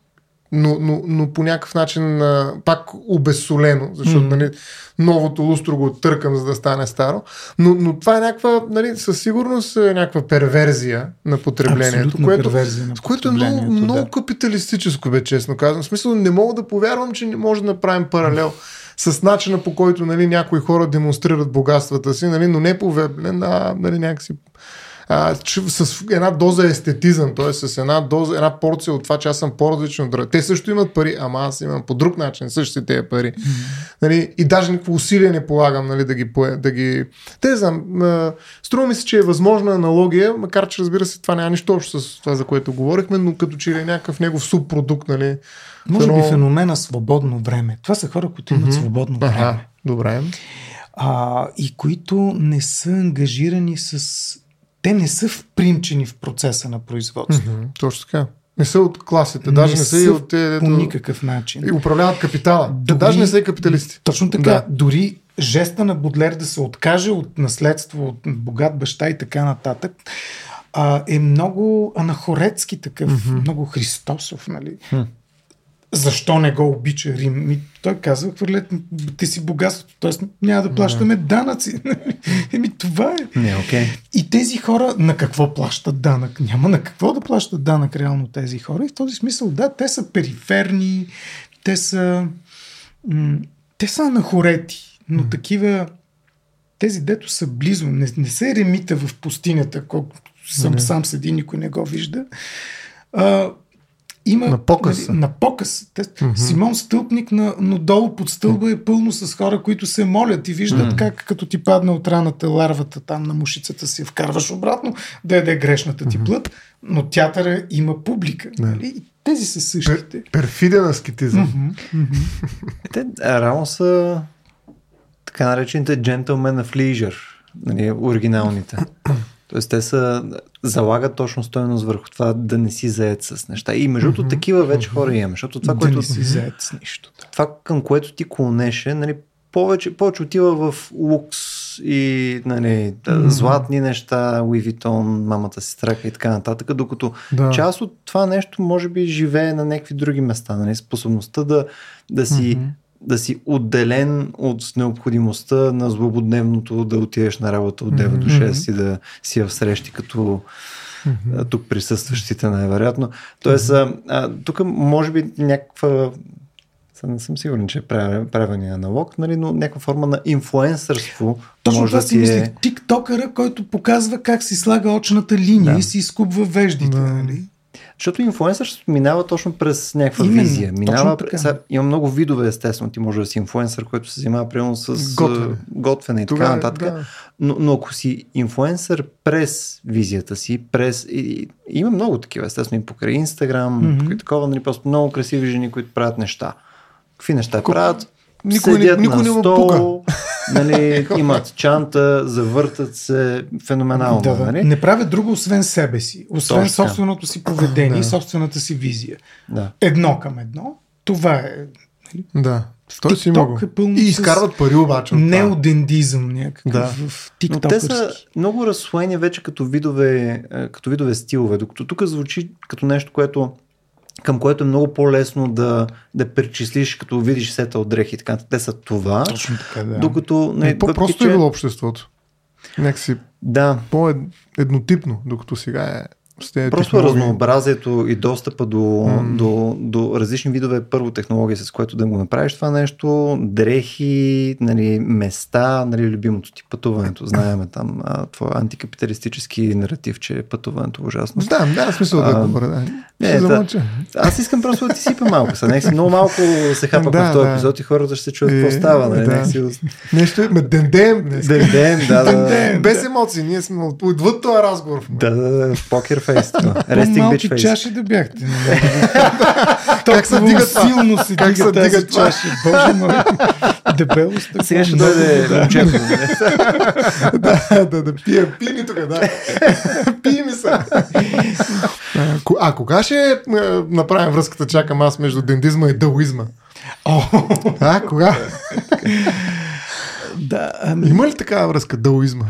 но, но, но по някакъв начин а, пак обесолено, защото mm-hmm. нали, новото лустро го търкам, за да стане старо. Но, но това е някаква, нали, със сигурност е някаква перверзия на потреблението, Абсолютно което, перверзия на което е много, много да. капиталистическо, бе, честно казвам. В смисъл, не мога да повярвам, че не може да направим паралел с начина по който нали, някои хора демонстрират богатствата си, нали, но не по веб, а нали, някакси а, че, с една доза естетизъм, т.е. с една доза, една порция от това, че аз съм по-различен от. Те също имат пари, ама аз имам по друг начин същите тези пари. Mm-hmm. Нали, и даже никакво усилие не полагам нали, да ги... Да ги... Те знам, а, струва ми се, че е възможна аналогия, макар че разбира се, това няма нищо общо с това, за което говорихме, но като че ли е някакъв негов субпродукт, нали? Може би феномена свободно време. Това са хора, които имат Мгм. свободно Ага, време. добре. А, и които не са ангажирани с... Те не са впримчени в процеса на производство. Мгм, Точно така. Не са от класите, даже не, са и от те, по никакъв начин. и управляват капитала. Дори- даже не са и капиталисти. Точно така. Да. Дори жеста на Бодлер да се откаже от наследство, от богат баща и така нататък, а, е много анахоретски такъв, mm-hmm. много Христосов, нали? Хм. Защо не го обича Рим? Ми, той казва, хвърлят, ти си богатството, т.е. няма да плащаме данъци. Еми, това е. Не, окей. И тези хора на какво плащат данък? Няма на какво да плащат данък реално тези хора. И в този смисъл, да, те са периферни, те са, м- те са анахорети, но mm. такива, тези дето са близо, не, не са еремита в пустинята, колкото съм Не. сам седи, никой не го вижда. А, има, На показ нали, на показ. Те, Мгм. Симон Стълпник, на, но долу под стълба е пълно с хора, които се молят и виждат Мгм. как като ти падне от раната ларвата там на мушицата си, вкарваш обратно, да яде грешната ти плът, но театъра има публика. Да. Нали? И тези са същите. Перфиден аскетизъм. Мгм. Те реално са така наречените gentlemen of leisure, нали, оригиналните. Тоест те са, залагат точно стоеност върху това да не си заед с неща. И между другото такива вече хора имаме, защото това, да което, не си заед с нищо. Да. това към което ти клонеше, нали, повече, повече отива в лукс и нали, Мгм. златни неща, Louis Vuitton, мамата си страха и така нататък, докато Да. част от това нещо може би живее на някакви други места. Нали? Способността да, да, си, Мгм. Да си отделен от необходимостта на злободневното да отидеш на работа от 9 до 6 и да си в срещи като а, тук присъстващите най-вероятно. Тоест, а, а, тук може би някаква не съм сигурен, че е правил- правилният аналог, нали, но някаква форма на инфлуенсърство Точно може това да си ти мислих. е... Тиктокъра, който показва как си слага очната линия Да. и си изкупва веждите. Да. Нали? Защото инфлуенсърството минава точно през някаква Именно, визия. Минава, сега, има много видове, естествено. Ти може да си инфлуенсър, който се занимава примерно с Готвене. готвене и така нататък. да. Но, но ако си инфлуенсър през визията си, през... И, и, има много такива, естествено, и покрай Инстаграм, mm-hmm. покрай такова, нали, просто много красиви жени, които правят неща. Какви неща Ко- правят? никой не- Седят никой на не му стол, нали, имат чанта, завъртат се феноменално. Да, да. Нали? Не правят друго освен себе си, освен Точно собственото си поведение Да. и собствената си визия. Да. Едно към едно. Това е. Да. Той си TikTok много. е пълно И изкарват пари обаче. Неодендизъм някакъв Да. в Но те са много разслоени вече като видове, е, като видове стилове, докато тук звучи като нещо, което към което е много по-лесно да, да причислиш, като видиш сета от дрехи и така. Те са това, Точно така, да. докато... Не, Не, по-просто въпреки, е че- било обществото. Някакси Да, по-еднотипно, докато сега е просто технологии. разнообразието и достъпа до, М. до, до различни видове първо технологии, с което да го направиш това нещо, дрехи, нали, места, нали, любимото ти пътуването. Знаеме там а, твой антикапиталистически наратив, че пътуването е ужасно. Да, да, смисъл да говоря. Да. не, да. Аз искам просто да ти сипа малко. Сега някакси много малко се хапах Да, в този да. епизод и хората ще се чуят Е, какво става. Нали? да. Някакси... Нещо е, ме дендем днес. Ден, да, да. Без емоции, ние сме от- отвъд този разговор. Да, да, да, покер фейс. Resting По-малки bitch face. чаши да бяхте. нали? Как се Толкова дига това? силно се Как се тази дига това? чаша. Боже мой. Дебелост. А сега ще дойде момчето. да, да, да, пия, пи ми тук, да. пи ми се. А, ко- А кога ще направим връзката, чакам аз, между дендизма и даоизма? О, А, кога? да, ами, Има ли такава връзка, даоизма?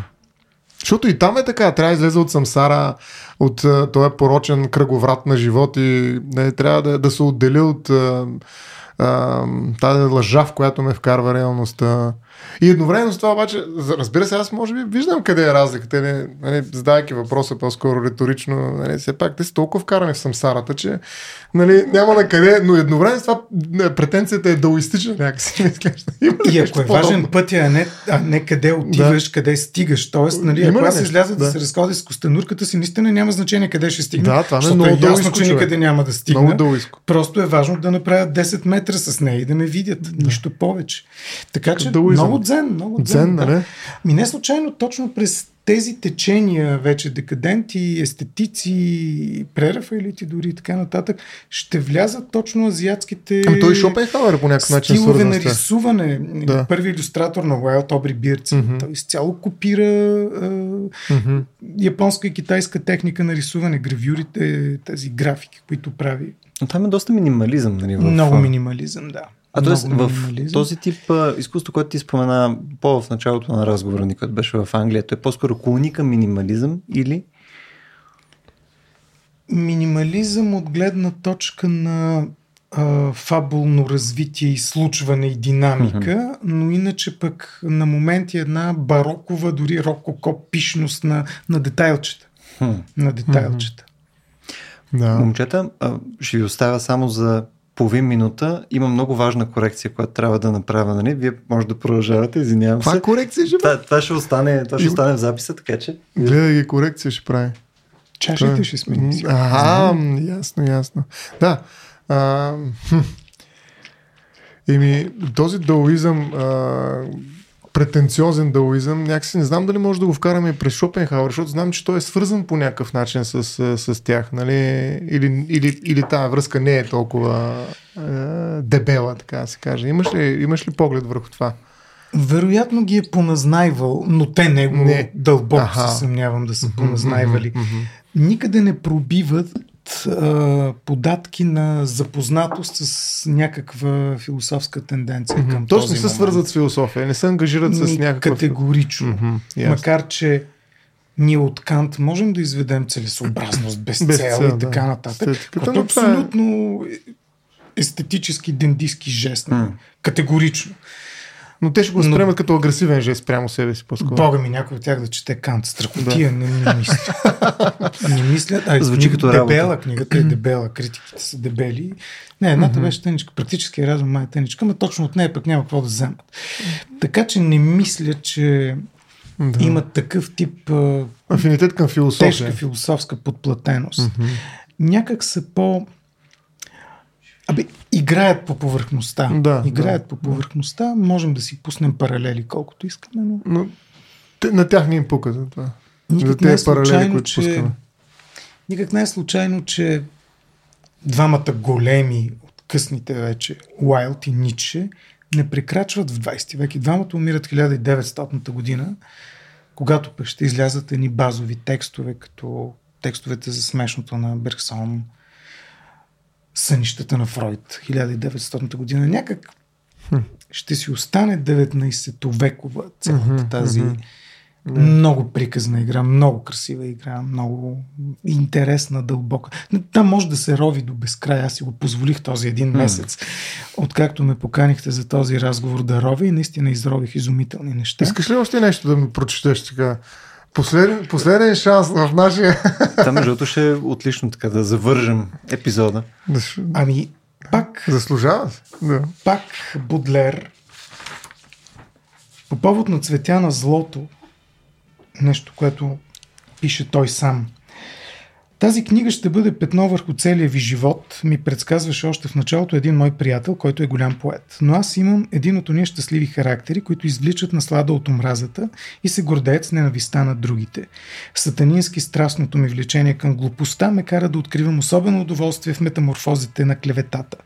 Защото и там е така, трябва да излезе от самсара, от този порочен кръговрат на живот и не, трябва да, да се отдели от тази лъжа, в която ме вкарва реалността. И едновременно с това обаче, разбира се, аз може би виждам къде е разликата. Не, нали, задайки въпроса по-скоро риторично, нали, все пак те са толкова вкарани в самсарата, че нали, няма на къде, но едновременно с това претенцията е даоистична някакси. и ако е важен пътя, а не, а не къде отиваш, да. къде стигаш. Тоест, нали, ако аз изляза да. да се разходя с костенурката си, наистина няма значение къде ще стигна. Да, това е много е ясно, че никъде няма да стигна. Просто е важно да направя 10 метра с нея и да ме видят. Да. Нищо повече. Така че много дзен, много дзен. дзен да. Нали? Ми не случайно точно през тези течения, вече декаденти, естетици, прерафаелити дори и така нататък, ще влязат точно азиатските ами той Шопенхауер по някакъв начин стилове на рисуване. Да. Първи иллюстратор на Уайлд Обри Бирц. Mm-hmm. Той изцяло копира mm-hmm. японска и китайска техника на рисуване, гравюрите, тези графики, които прави. Но там е доста минимализъм. Нали, в... Много минимализъм, да. А т.е. в този тип а, изкуство, което ти спомена по в началото на разговора ни, който беше в Англия, то е по-скоро клони към минимализъм или? Минимализъм от гледна точка на а, фабулно развитие и случване и динамика, mm-hmm. но иначе пък на моменти една барокова, дори рококо пишност на, на детайлчета. Mm-hmm. На детайлчета. Mm-hmm. Да. Момчета, ще ви оставя само за половин минута има много важна корекция, която трябва да направя. Нали? Вие може да продължавате, извинявам се. Това корекция ще това, това, ще остане, това ще остане в записа, така че. Гледай ги, корекция ще прави. Чашите ще смени. Ага, ясно, ясно. Да. А, Еми, този даоизъм, а, претенциозен даоизъм, някакси не знам дали може да го вкараме и през Шопенхауер, защото знам, че той е свързан по някакъв начин с, с, с тях, нали? Или, или, или тази връзка не е толкова е, дебела, така да се каже. Имаш ли, имаш ли поглед върху това? Вероятно ги е поназнайвал, но те него не. дълбоко Аха. се съмнявам да са поназнайвали. Никъде не пробиват а, податки на запознатост с някаква философска тенденция mm-hmm. към Точно този се свързват с философия, не се ангажират с някаква... Категорично. Mm-hmm. Макар, че ние от Кант можем да изведем целесообразност, без, без цел, цел и така да. нататък. Като е абсолютно естетически дендиски жест. Mm. Категорично. Но те ще го възприемат Но... като агресивен жест прямо себе си по-скоро. Бога ми, някой от тях да чете Кант. Страхотия, да. не, не мисля. не мисля. А, Звучи като дебела, работа. книгата е дебела, критиките са дебели. Не, едната mm-hmm. беше теничка. Практически разум май е теничка, но точно от нея пък няма какво да вземат. Така че не мисля, че да. има такъв тип афинитет към философия. Тежка философска подплатеност. Mm-hmm. Някак са по Абе, играят по повърхността. Да, играят да, по повърхността. Можем да си пуснем паралели колкото искаме, но... но те, на тях не им пука за това. Никак за тези не е паралели, които че... пускаме. Никак не е случайно, че двамата големи от късните вече, Уайлд и Ниче, не прекрачват в 20 век. И двамата умират 1900 година, когато пък ще излязат едни базови текстове, като текстовете за смешното на Берксон, сънищата на Фройд, 1900 година. Някак ще си остане 19 векова цялата тази много приказна игра, много красива игра, много интересна, дълбока. Там може да се рови до безкрай. Аз си го позволих този един месец. Откакто ме поканихте за този разговор да рови, наистина изрових изумителни неща. Искаш ли още нещо да ми прочетеш така? Последен, последен шанс в нашия... Та, между другото, ще е отлично така да завържем епизода. Ами, пак... Заслужава се. Да. Пак Будлер по повод на цветя на злото, нещо, което пише той сам – тази книга ще бъде петно върху целия ви живот, ми предсказваше още в началото един мой приятел, който е голям поет. Но аз имам един от уния щастливи характери, които извличат наслада от омразата и се гордеят с ненависта на другите. Сатанински страстното ми влечение към глупостта ме кара да откривам особено удоволствие в метаморфозите на клеветата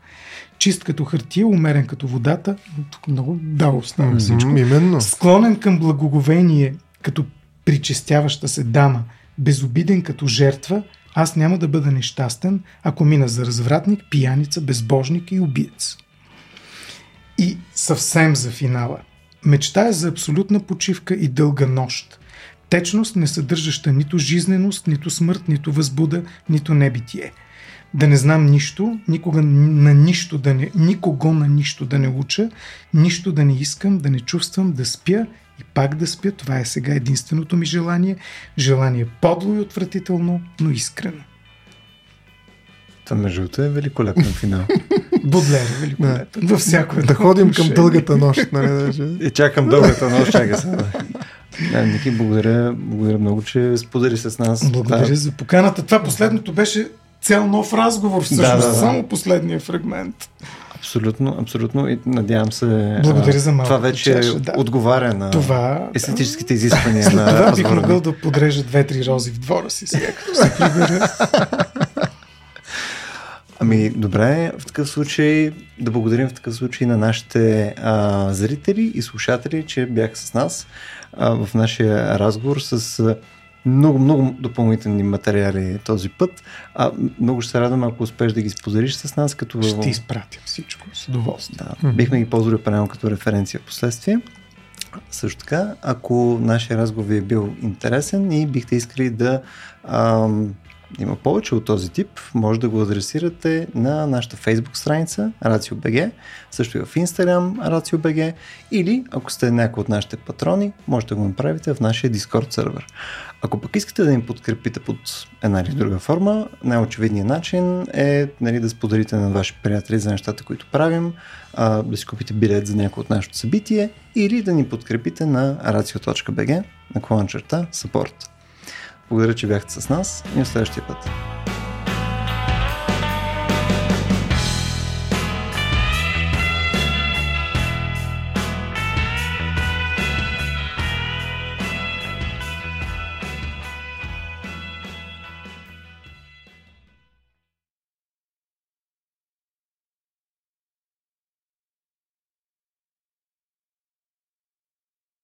чист като хартия, умерен като водата. Тук много да остава всичко. Именно. Склонен към благоговение, като причестяваща се дама, безобиден като жертва, аз няма да бъда нещастен, ако мина за развратник, пияница, безбожник и убиец. И съвсем за финала. Мечтая за абсолютна почивка и дълга нощ. течност, не съдържаща нито жизненост, нито смърт, нито възбуда, нито небитие. Да не знам нищо, никога на нищо да не, никого на нищо да не уча, нищо да не искам, да не чувствам, да спя и пак да спя. Това е сега единственото ми желание. Желание подло и отвратително, но искрено. Това между другото е великолепен финал. Бодлер е великолепен. Във всяко Да ходим към дългата нощ. Нали, даже. И чакам дългата нощ, чакай се. Да, Ники, благодаря, благодаря много, че сподели с нас. Благодаря Да, за поканата. Това последното беше цял нов разговор, всъщност, Да, да, да. само последния фрагмент. Абсолютно, абсолютно. И надявам се. Благодаря за малката Това вече чаша, да. отговаря на Това- естетическите изисквания След на това бих могъл да подрежа две-три рози в двора си сега, като се прибера. Ами, добре, в такъв случай да благодарим в такъв случай на нашите а, зрители и слушатели, че бяха с нас а, в нашия разговор с много, много допълнителни материали този път. А, много ще се радвам, ако успееш да ги споделиш с нас, като Ще изпратя всичко с удоволствие. Да, бихме ги ползвали прямо като референция в последствие. Също така, ако нашия разговор ви е бил интересен и бихте искали да ам, има повече от този тип, може да го адресирате на нашата Facebook страница RACIO.BG, също и в Instagram RACIO.BG или ако сте някой от нашите патрони, можете да го направите в нашия Discord сервер. Ако пък искате да ни подкрепите под една или друга форма, най-очевидният начин е нали, да споделите на ваши приятели за нещата, които правим, а, да си купите билет за някое от нашето събитие или да ни подкрепите на racio.bg на черта support. Благодаря, че бяхте с нас и до следващия път.